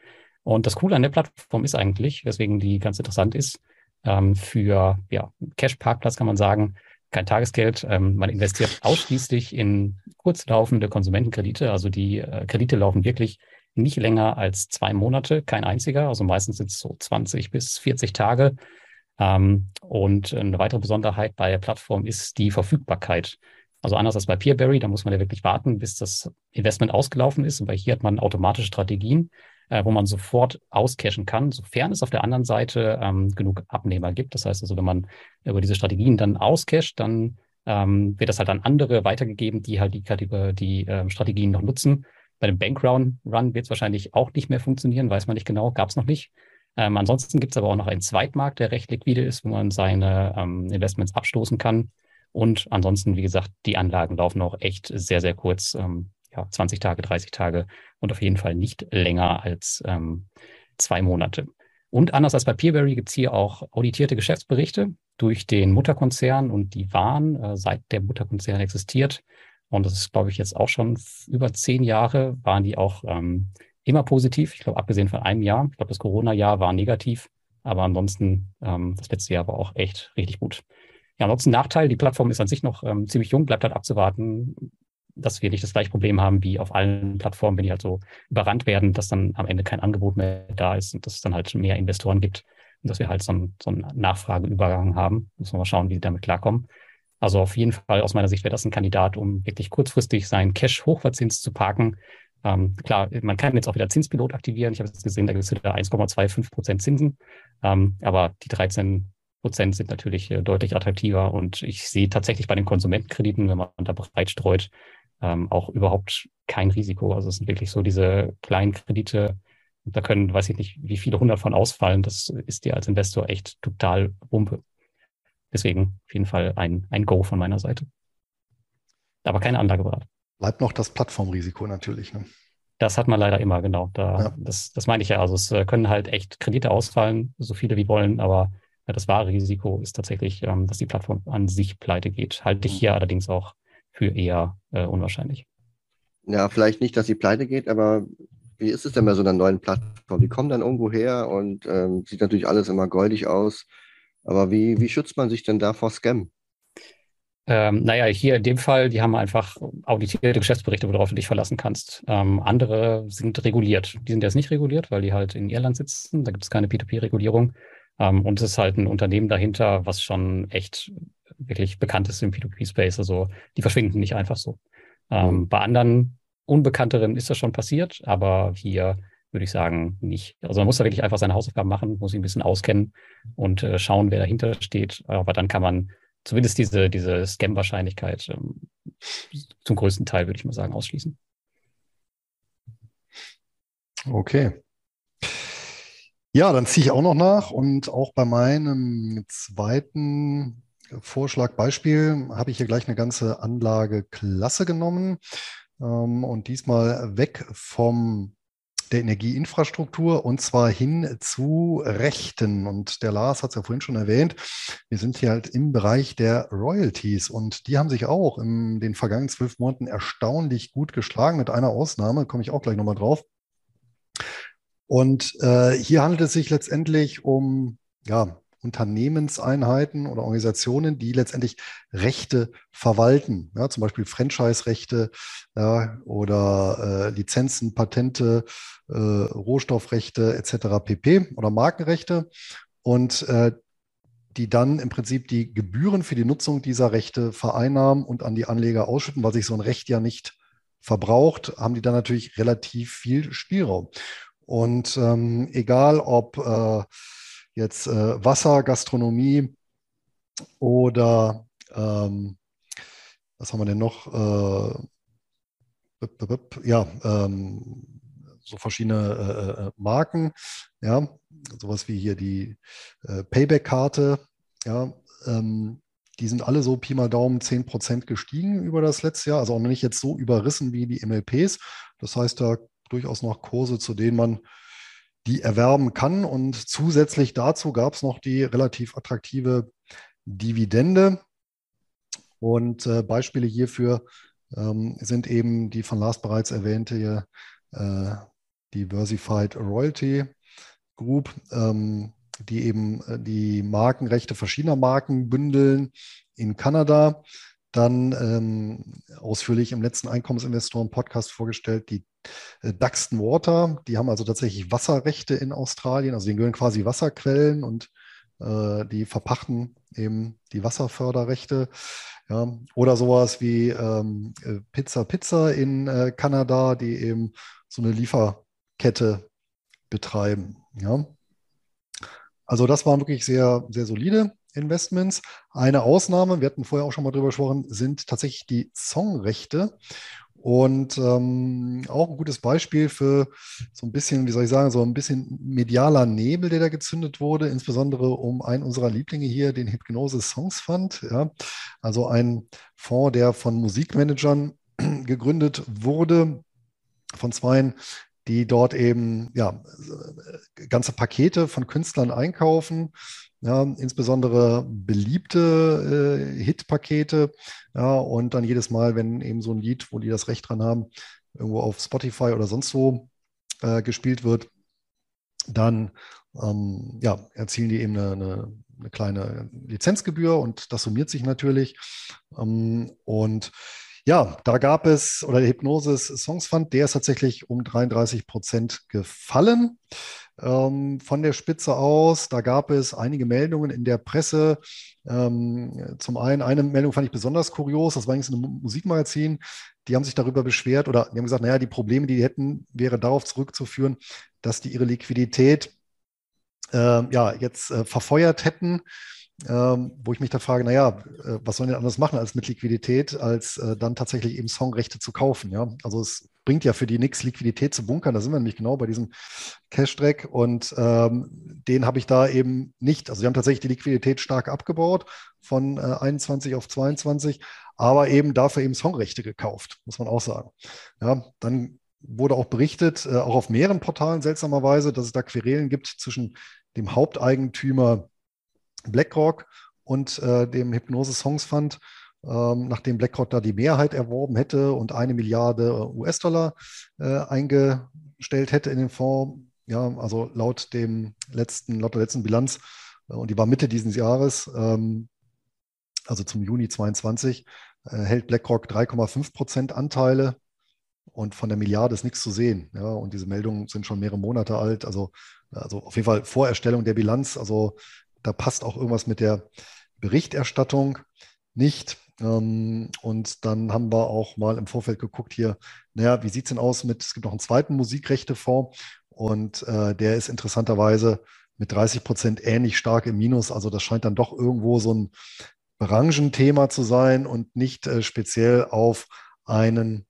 Und das Coole an der Plattform ist eigentlich, weswegen die ganz interessant ist, ähm, für ja, Cash-Parkplatz kann man sagen, kein Tagesgeld. Ähm, man investiert ausschließlich in kurzlaufende Konsumentenkredite. Also die äh, Kredite laufen wirklich nicht länger als zwei Monate, kein einziger. Also meistens sind es so 20 bis 40 Tage. Ähm, und eine weitere Besonderheit bei der Plattform ist die Verfügbarkeit. Also anders als bei Peerberry, da muss man ja wirklich warten, bis das Investment ausgelaufen ist. Und bei hier hat man automatische Strategien, äh, wo man sofort auscashen kann, sofern es auf der anderen Seite ähm, genug Abnehmer gibt. Das heißt also, wenn man über diese Strategien dann auscasht, dann ähm, wird das halt an andere weitergegeben, die halt die, die äh, Strategien noch nutzen. Bei dem Bankrun Run wird es wahrscheinlich auch nicht mehr funktionieren, weiß man nicht genau, gab es noch nicht. Ähm, ansonsten gibt es aber auch noch einen Zweitmarkt, der recht liquide ist, wo man seine ähm, Investments abstoßen kann. Und ansonsten, wie gesagt, die Anlagen laufen auch echt sehr, sehr kurz, ähm, ja, 20 Tage, 30 Tage und auf jeden Fall nicht länger als ähm, zwei Monate. Und anders als bei Peerberry gibt es hier auch auditierte Geschäftsberichte durch den Mutterkonzern und die waren, äh, seit der Mutterkonzern existiert, und das ist, glaube ich, jetzt auch schon über zehn Jahre, waren die auch ähm, immer positiv. Ich glaube, abgesehen von einem Jahr. Ich glaube, das Corona-Jahr war negativ. Aber ansonsten, ähm, das letzte Jahr war auch echt richtig gut. Ja, ansonsten Nachteil, die Plattform ist an sich noch ähm, ziemlich jung, bleibt halt abzuwarten, dass wir nicht das gleiche Problem haben wie auf allen Plattformen, wenn die halt so überrannt werden, dass dann am Ende kein Angebot mehr da ist und dass es dann halt mehr Investoren gibt und dass wir halt so, ein, so einen Nachfrageübergang haben. Müssen wir mal schauen, wie die damit klarkommen. Also auf jeden Fall aus meiner Sicht wäre das ein Kandidat, um wirklich kurzfristig seinen Cash hochverzinst zu parken. Ähm, klar, man kann jetzt auch wieder Zinspilot aktivieren. Ich habe jetzt gesehen, da gibt es wieder 1,25 Prozent Zinsen. Ähm, aber die 13 Prozent sind natürlich äh, deutlich attraktiver. Und ich sehe tatsächlich bei den Konsumentenkrediten, wenn man da breit streut, ähm, auch überhaupt kein Risiko. Also es sind wirklich so diese kleinen Kredite. Da können, weiß ich nicht, wie viele hundert von ausfallen. Das ist dir als Investor echt total Wumpe. Deswegen auf jeden Fall ein, ein Go von meiner Seite. Aber keine Anlageberatung. Bleibt noch das Plattformrisiko natürlich. Ne? Das hat man leider immer, genau. Da, ja. das, das meine ich ja. Also es äh, können halt echt Kredite ausfallen, so viele wie wollen, aber ja, das wahre Risiko ist tatsächlich, ähm, dass die Plattform an sich pleite geht. Halte ich mhm. hier allerdings auch für eher äh, unwahrscheinlich. Ja, vielleicht nicht, dass sie pleite geht, aber wie ist es denn bei so einer neuen Plattform? Die kommen dann irgendwo her und ähm, sieht natürlich alles immer goldig aus. Aber wie, wie schützt man sich denn da vor Scam? Ähm, naja, hier in dem Fall, die haben einfach auditierte Geschäftsberichte, worauf du dich verlassen kannst. Ähm, andere sind reguliert. Die sind jetzt nicht reguliert, weil die halt in Irland sitzen. Da gibt es keine P2P-Regulierung. Ähm, und es ist halt ein Unternehmen dahinter, was schon echt wirklich bekannt ist im P2P-Space. Also die verschwinden nicht einfach so. Ähm, mhm. Bei anderen Unbekannteren ist das schon passiert, aber hier würde ich sagen, nicht. Also man muss da wirklich einfach seine Hausaufgaben machen, muss sich ein bisschen auskennen und äh, schauen, wer dahinter steht. Aber dann kann man zumindest diese, diese Scam-Wahrscheinlichkeit ähm, zum größten Teil, würde ich mal sagen, ausschließen. Okay. Ja, dann ziehe ich auch noch nach und auch bei meinem zweiten Vorschlag, Beispiel, habe ich hier gleich eine ganze Anlageklasse genommen ähm, und diesmal weg vom der Energieinfrastruktur und zwar hin zu Rechten. Und der Lars hat es ja vorhin schon erwähnt, wir sind hier halt im Bereich der Royalties und die haben sich auch in den vergangenen zwölf Monaten erstaunlich gut geschlagen, mit einer Ausnahme, komme ich auch gleich nochmal drauf. Und äh, hier handelt es sich letztendlich um ja, Unternehmenseinheiten oder Organisationen, die letztendlich Rechte verwalten, ja, zum Beispiel Franchise-Rechte ja, oder äh, Lizenzen, Patente, äh, Rohstoffrechte etc. pp. oder Markenrechte. Und äh, die dann im Prinzip die Gebühren für die Nutzung dieser Rechte vereinnahmen und an die Anleger ausschütten, weil sich so ein Recht ja nicht verbraucht, haben die dann natürlich relativ viel Spielraum. Und ähm, egal ob äh, jetzt äh, Wasser, Gastronomie oder ähm, was haben wir denn noch? Äh, ja, ähm, so verschiedene äh, äh, Marken, ja, sowas wie hier die äh, Payback-Karte, ja, ähm, die sind alle so Pi mal Daumen 10% gestiegen über das letzte Jahr, also auch nicht jetzt so überrissen wie die MLPs. Das heißt, da durchaus noch Kurse, zu denen man die erwerben kann. Und zusätzlich dazu gab es noch die relativ attraktive Dividende. Und äh, Beispiele hierfür ähm, sind eben die von Lars bereits erwähnte äh, Diversified Royalty Group, ähm, die eben äh, die Markenrechte verschiedener Marken bündeln in Kanada. Dann ähm, ausführlich im letzten Einkommensinvestoren-Podcast vorgestellt, die Duxton Water. Die haben also tatsächlich Wasserrechte in Australien, also denen gehören quasi Wasserquellen und äh, die verpachten eben die Wasserförderrechte. Ja. Oder sowas wie ähm, äh, Pizza Pizza in äh, Kanada, die eben so eine Lieferkette betreiben. Ja. Also das waren wirklich sehr, sehr solide Investments. Eine Ausnahme, wir hatten vorher auch schon mal drüber gesprochen, sind tatsächlich die Songrechte. Und ähm, auch ein gutes Beispiel für so ein bisschen, wie soll ich sagen, so ein bisschen medialer Nebel, der da gezündet wurde, insbesondere um einen unserer Lieblinge hier, den Hypnose Songs Fund. Ja? Also ein Fonds, der von Musikmanagern gegründet wurde, von zweien, die dort eben ja, ganze Pakete von Künstlern einkaufen, ja, insbesondere beliebte äh, Hit-Pakete. Ja, und dann jedes Mal, wenn eben so ein Lied, wo die das Recht dran haben, irgendwo auf Spotify oder sonst wo äh, gespielt wird, dann ähm, ja, erzielen die eben eine, eine, eine, kleine Lizenzgebühr und das summiert sich natürlich. Ähm, und ja, da gab es, oder der Hypnosis Songs Fund, der ist tatsächlich um 33 Prozent gefallen ähm, von der Spitze aus. Da gab es einige Meldungen in der Presse. Ähm, zum einen, eine Meldung fand ich besonders kurios, das war eigentlich ein Musikmagazin. Die haben sich darüber beschwert oder die haben gesagt, naja, die Probleme, die die hätten, wäre darauf zurückzuführen, dass die ihre Liquidität äh, ja, jetzt äh, verfeuert hätten ähm, wo ich mich da frage, naja, äh, was sollen die anders machen als mit Liquidität, als äh, dann tatsächlich eben Songrechte zu kaufen. Ja? Also es bringt ja für die nichts, Liquidität zu bunkern. Da sind wir nämlich genau bei diesem Cash-Track und ähm, den habe ich da eben nicht. Also die haben tatsächlich die Liquidität stark abgebaut von äh, 21 auf 22, aber eben dafür eben Songrechte gekauft, muss man auch sagen. Ja, dann wurde auch berichtet, äh, auch auf mehreren Portalen seltsamerweise, dass es da Querelen gibt zwischen dem Haupteigentümer BlackRock und äh, dem Hypnose Songs Fund, ähm, nachdem BlackRock da die Mehrheit erworben hätte und eine Milliarde US-Dollar äh, eingestellt hätte in den Fonds. Ja, also laut dem letzten, laut der letzten Bilanz, äh, und die war Mitte dieses Jahres, ähm, also zum Juni 22, äh, hält BlackRock 3,5 Prozent Anteile und von der Milliarde ist nichts zu sehen. Ja, und diese Meldungen sind schon mehrere Monate alt. Also, also auf jeden Fall Vorerstellung der Bilanz. Also da passt auch irgendwas mit der Berichterstattung nicht. Ähm, und dann haben wir auch mal im Vorfeld geguckt hier, naja, wie sieht es denn aus mit, es gibt noch einen zweiten Musikrechtefonds und äh, der ist interessanterweise mit 30 Prozent ähnlich stark im Minus. Also das scheint dann doch irgendwo so ein Branchenthema zu sein und nicht äh, speziell auf einen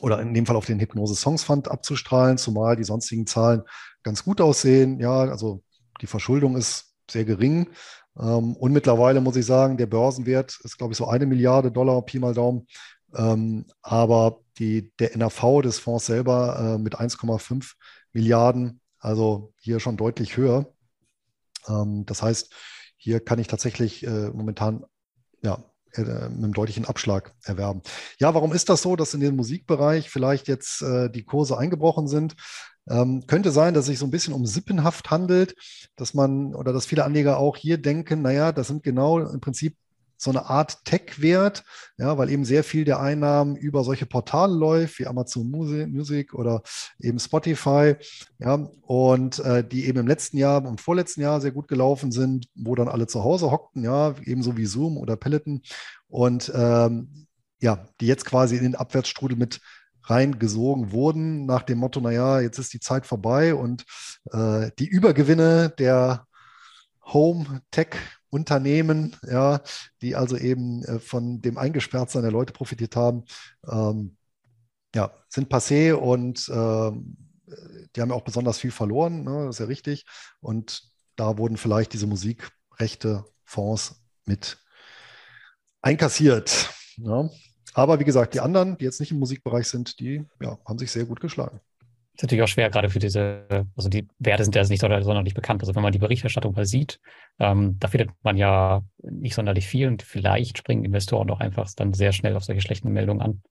oder in dem Fall auf den Hypnose Songs Fund abzustrahlen, zumal die sonstigen Zahlen ganz gut aussehen. Ja, also die Verschuldung ist sehr gering. Ähm, und mittlerweile muss ich sagen, der Börsenwert ist, glaube ich, so eine Milliarde Dollar, Pi mal Daumen. Ähm, aber die, der NAV des Fonds selber äh, mit 1,5 Milliarden, also hier schon deutlich höher. Ähm, das heißt, hier kann ich tatsächlich äh, momentan ja, äh, mit einem deutlichen Abschlag erwerben. Ja, warum ist das so, dass in dem Musikbereich vielleicht jetzt äh, die Kurse eingebrochen sind? Ähm, könnte sein, dass es sich so ein bisschen um Sippenhaft handelt, dass man oder dass viele Anleger auch hier denken, naja, das sind genau im Prinzip so eine Art Tech-Wert, ja, weil eben sehr viel der Einnahmen über solche Portale läuft, wie Amazon Music oder eben Spotify, ja, und äh, die eben im letzten Jahr und vorletzten Jahr sehr gut gelaufen sind, wo dann alle zu Hause hockten, ja, ebenso wie Zoom oder Peloton und ähm, ja, die jetzt quasi in den Abwärtsstrudel mit reingesogen wurden, nach dem Motto, naja, jetzt ist die Zeit vorbei und äh, die Übergewinne der Home Tech Unternehmen, ja, die also eben äh, von dem Eingesperrtsein der Leute profitiert haben, ähm, ja, sind passé und ähm, die haben ja auch besonders viel verloren, ne, das ist ja richtig. Und da wurden vielleicht diese Musikrechte, Fonds mit einkassiert. Ja. Aber wie gesagt, die anderen, die jetzt nicht im Musikbereich sind, die ja, haben sich sehr gut geschlagen. ist natürlich auch schwer, gerade für diese, also die Werte sind ja nicht sonderlich bekannt. Also wenn man die Berichterstattung mal sieht, ähm, da findet man ja nicht sonderlich viel und vielleicht springen Investoren doch einfach dann sehr schnell auf solche schlechten Meldungen an.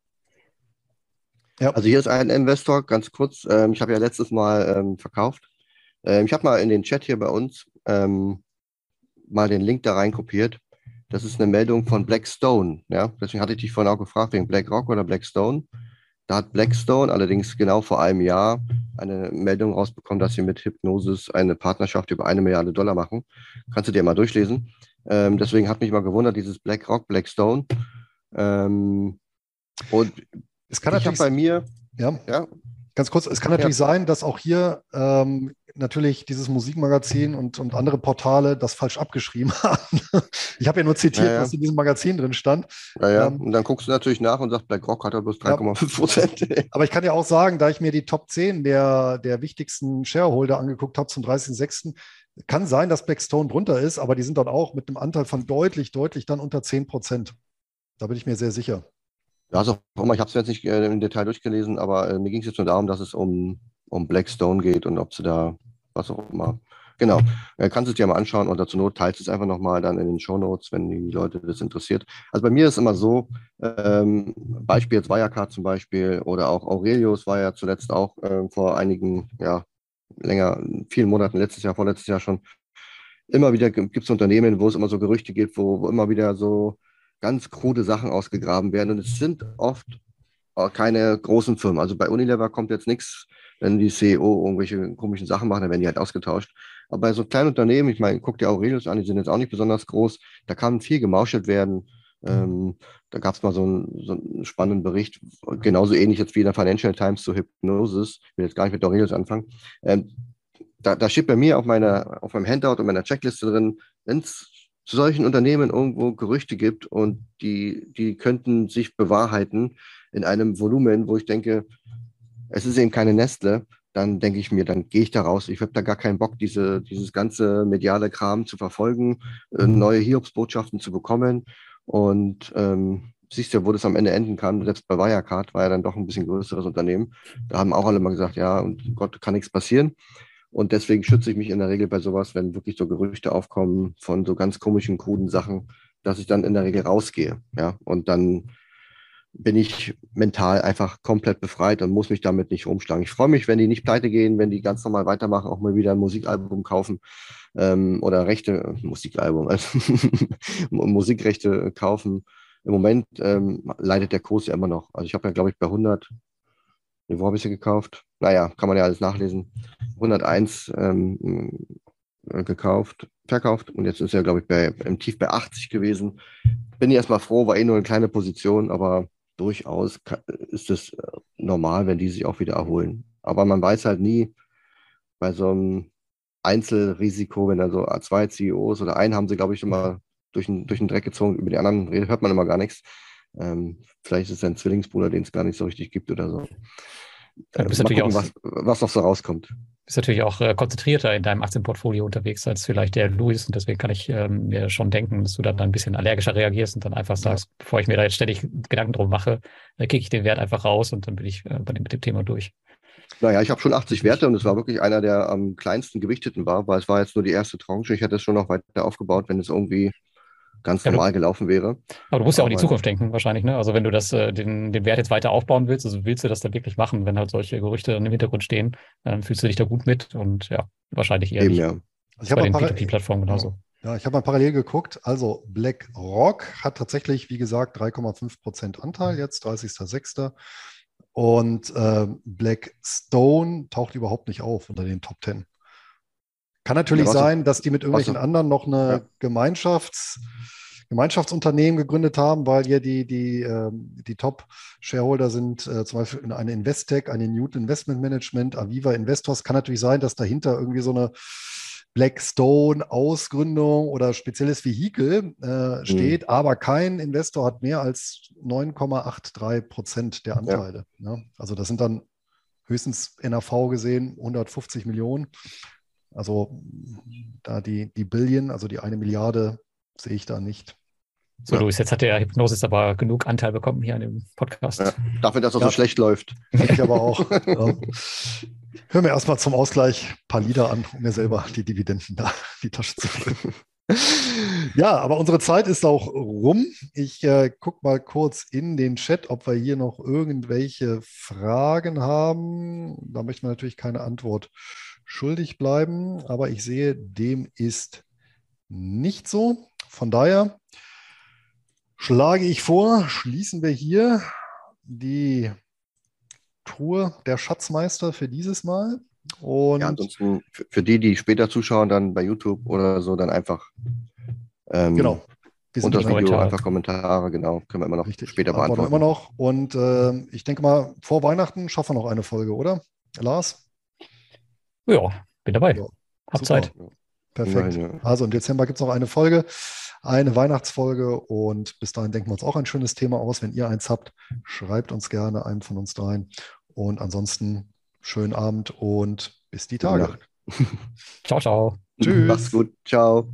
Ja. Also hier ist ein Investor, ganz kurz. Ähm, ich habe ja letztes Mal ähm, verkauft. Ähm, ich habe mal in den Chat hier bei uns ähm, mal den Link da rein kopiert. Das ist eine Meldung von Blackstone. Ja? Deswegen hatte ich dich vorhin auch gefragt, wegen BlackRock oder Blackstone. Da hat Blackstone allerdings genau vor einem Jahr eine Meldung rausbekommen, dass sie mit Hypnosis eine Partnerschaft über eine Milliarde Dollar machen. Kannst du dir mal durchlesen. Ähm, deswegen hat mich mal gewundert, dieses BlackRock, Blackstone. Ähm, und es kann ich habe bei mir, ja, ja, ganz kurz, es kann natürlich ja. sein, dass auch hier ähm, natürlich dieses Musikmagazin und, und andere Portale das falsch abgeschrieben haben. ich habe ja nur zitiert, ja, ja. was in diesem Magazin drin stand. Ja, ja. Ähm, und dann guckst du natürlich nach und sagst, BlackRock hat er bloß 3,5 Prozent. Aber ich kann ja auch sagen, da ich mir die Top 10 der, der wichtigsten Shareholder angeguckt habe zum 30.06., kann sein, dass Blackstone drunter ist, aber die sind dann auch mit einem Anteil von deutlich, deutlich dann unter 10 Prozent. Da bin ich mir sehr sicher. Ja, also ich habe es jetzt nicht äh, im Detail durchgelesen, aber äh, mir ging es jetzt nur darum, dass es um um Blackstone geht und ob sie da, was auch immer. Genau, äh, kannst du es dir mal anschauen oder zur Not teilst es einfach nochmal dann in den Show Notes, wenn die Leute das interessiert. Also bei mir ist immer so, ähm, Beispiel jetzt Wirecard zum Beispiel oder auch Aurelius war ja zuletzt auch äh, vor einigen, ja, länger, vielen Monaten, letztes Jahr, vorletztes Jahr schon, immer wieder gibt es Unternehmen, wo es immer so Gerüchte gibt, wo, wo immer wieder so ganz krude Sachen ausgegraben werden und es sind oft keine großen Firmen. Also bei Unilever kommt jetzt nichts wenn die CEO irgendwelche komischen Sachen machen, dann werden die halt ausgetauscht. Aber bei so kleinen Unternehmen, ich meine, guck dir Aurelius an, die sind jetzt auch nicht besonders groß, da kann viel gemauschelt werden. Ähm, da gab es mal so einen, so einen, spannenden Bericht, genauso ähnlich jetzt wie in der Financial Times zu Hypnosis. Ich will jetzt gar nicht mit Aurelius anfangen. Ähm, da, da steht bei mir auf, meiner, auf meinem Handout und meiner Checkliste drin, wenn es zu solchen Unternehmen irgendwo Gerüchte gibt und die, die könnten sich bewahrheiten in einem Volumen, wo ich denke, es ist eben keine Nestle, dann denke ich mir, dann gehe ich da raus. Ich habe da gar keinen Bock, diese, dieses ganze mediale Kram zu verfolgen, äh, neue Hiobsbotschaften zu bekommen. Und ähm, siehst du, wo das am Ende enden kann. Selbst bei Wirecard war ja dann doch ein bisschen größeres Unternehmen. Da haben auch alle mal gesagt, ja, und Gott, kann nichts passieren. Und deswegen schütze ich mich in der Regel bei sowas, wenn wirklich so Gerüchte aufkommen von so ganz komischen, kruden Sachen, dass ich dann in der Regel rausgehe. Ja, und dann bin ich mental einfach komplett befreit und muss mich damit nicht rumschlagen. Ich freue mich, wenn die nicht pleite gehen, wenn die ganz normal weitermachen, auch mal wieder ein Musikalbum kaufen ähm, oder Rechte, Musikalbum, also Musikrechte kaufen. Im Moment ähm, leidet der Kurs ja immer noch. Also ich habe ja, glaube ich, bei 100, wo habe ich sie gekauft? Naja, kann man ja alles nachlesen. 101 ähm, gekauft, verkauft und jetzt ist er, glaube ich, bei, im Tief bei 80 gewesen. Bin ich erstmal froh, war eh nur eine kleine Position, aber durchaus ist es äh, normal, wenn die sich auch wieder erholen. Aber man weiß halt nie, bei so einem Einzelrisiko, wenn da so zwei CEOs oder einen haben sie, glaube ich, immer durch den, durch den Dreck gezogen, über die anderen hört man immer gar nichts. Ähm, vielleicht ist es ein Zwillingsbruder, den es gar nicht so richtig gibt oder so. Äh, Mal gucken, was, was noch so rauskommt bist natürlich auch äh, konzentrierter in deinem Aktienportfolio unterwegs als vielleicht der Louis. Und deswegen kann ich ähm, mir schon denken, dass du dann ein bisschen allergischer reagierst und dann einfach sagst, ja. bevor ich mir da jetzt ständig Gedanken drum mache, äh, kicke ich den Wert einfach raus und dann bin ich äh, bei dem, mit dem Thema durch. Naja, ich habe schon 80 Werte und es war wirklich einer, der am kleinsten gewichteten war, weil es war jetzt nur die erste Tranche. Ich hätte es schon noch weiter aufgebaut, wenn es irgendwie ganz normal ja, gelaufen wäre. Aber du musst ja auch in die Zukunft denken, wahrscheinlich. Ne? Also wenn du das, äh, den, den Wert jetzt weiter aufbauen willst, also willst du das dann wirklich machen, wenn halt solche Gerüchte im Hintergrund stehen, dann fühlst du dich da gut mit und ja, wahrscheinlich eher Eben, nicht. Ja. Also bei den P2P-Plattformen genauso. Ja, ich habe mal parallel geguckt. Also BlackRock hat tatsächlich, wie gesagt, 3,5 Prozent Anteil, jetzt 30.06. Und äh, Blackstone taucht überhaupt nicht auf unter den Top 10. Kann natürlich ja, sein, dass die mit irgendwelchen anderen noch eine ja. Gemeinschafts- Gemeinschaftsunternehmen gegründet haben, weil hier die, die, äh, die Top-Shareholder sind äh, zum Beispiel eine Investec, eine Newton Investment Management, Aviva Investors. Kann natürlich sein, dass dahinter irgendwie so eine Blackstone-Ausgründung oder spezielles Vehikel äh, mhm. steht, mhm. aber kein Investor hat mehr als 9,83 Prozent der Anteile. Ja. Ja, also das sind dann höchstens NAV gesehen 150 Millionen. Also da die, die Billion, also die eine Milliarde, sehe ich da nicht. So, ja. Luis, jetzt hat der Hypnosis aber genug Anteil bekommen hier an dem Podcast. Ja, dafür, dass er ja. so schlecht läuft. Ich aber auch. ja. Hören wir erstmal zum Ausgleich ein paar Lieder an, um mir selber die Dividenden da in die Tasche zu füllen. ja, aber unsere Zeit ist auch rum. Ich äh, gucke mal kurz in den Chat, ob wir hier noch irgendwelche Fragen haben. Da möchte man natürlich keine Antwort schuldig bleiben, aber ich sehe, dem ist nicht so. Von daher schlage ich vor, schließen wir hier die Tour der Schatzmeister für dieses Mal. Und ja, ansonsten für die, die später zuschauen, dann bei YouTube oder so, dann einfach ähm, genau. Wir unter das Video Kommentare. einfach Kommentare, genau, können wir immer noch Richtig. später beantworten. Immer noch. Und äh, ich denke mal, vor Weihnachten schaffen wir noch eine Folge, oder? Lars? Ja, bin dabei. Ja, Hab Zeit. Perfekt. Ja, ja. Also im Dezember gibt es noch eine Folge, eine Weihnachtsfolge und bis dahin denken wir uns auch ein schönes Thema aus. Wenn ihr eins habt, schreibt uns gerne einen von uns dreien. Und ansonsten schönen Abend und bis die Tage. ciao, ciao. Tschüss. Mach's gut. Ciao.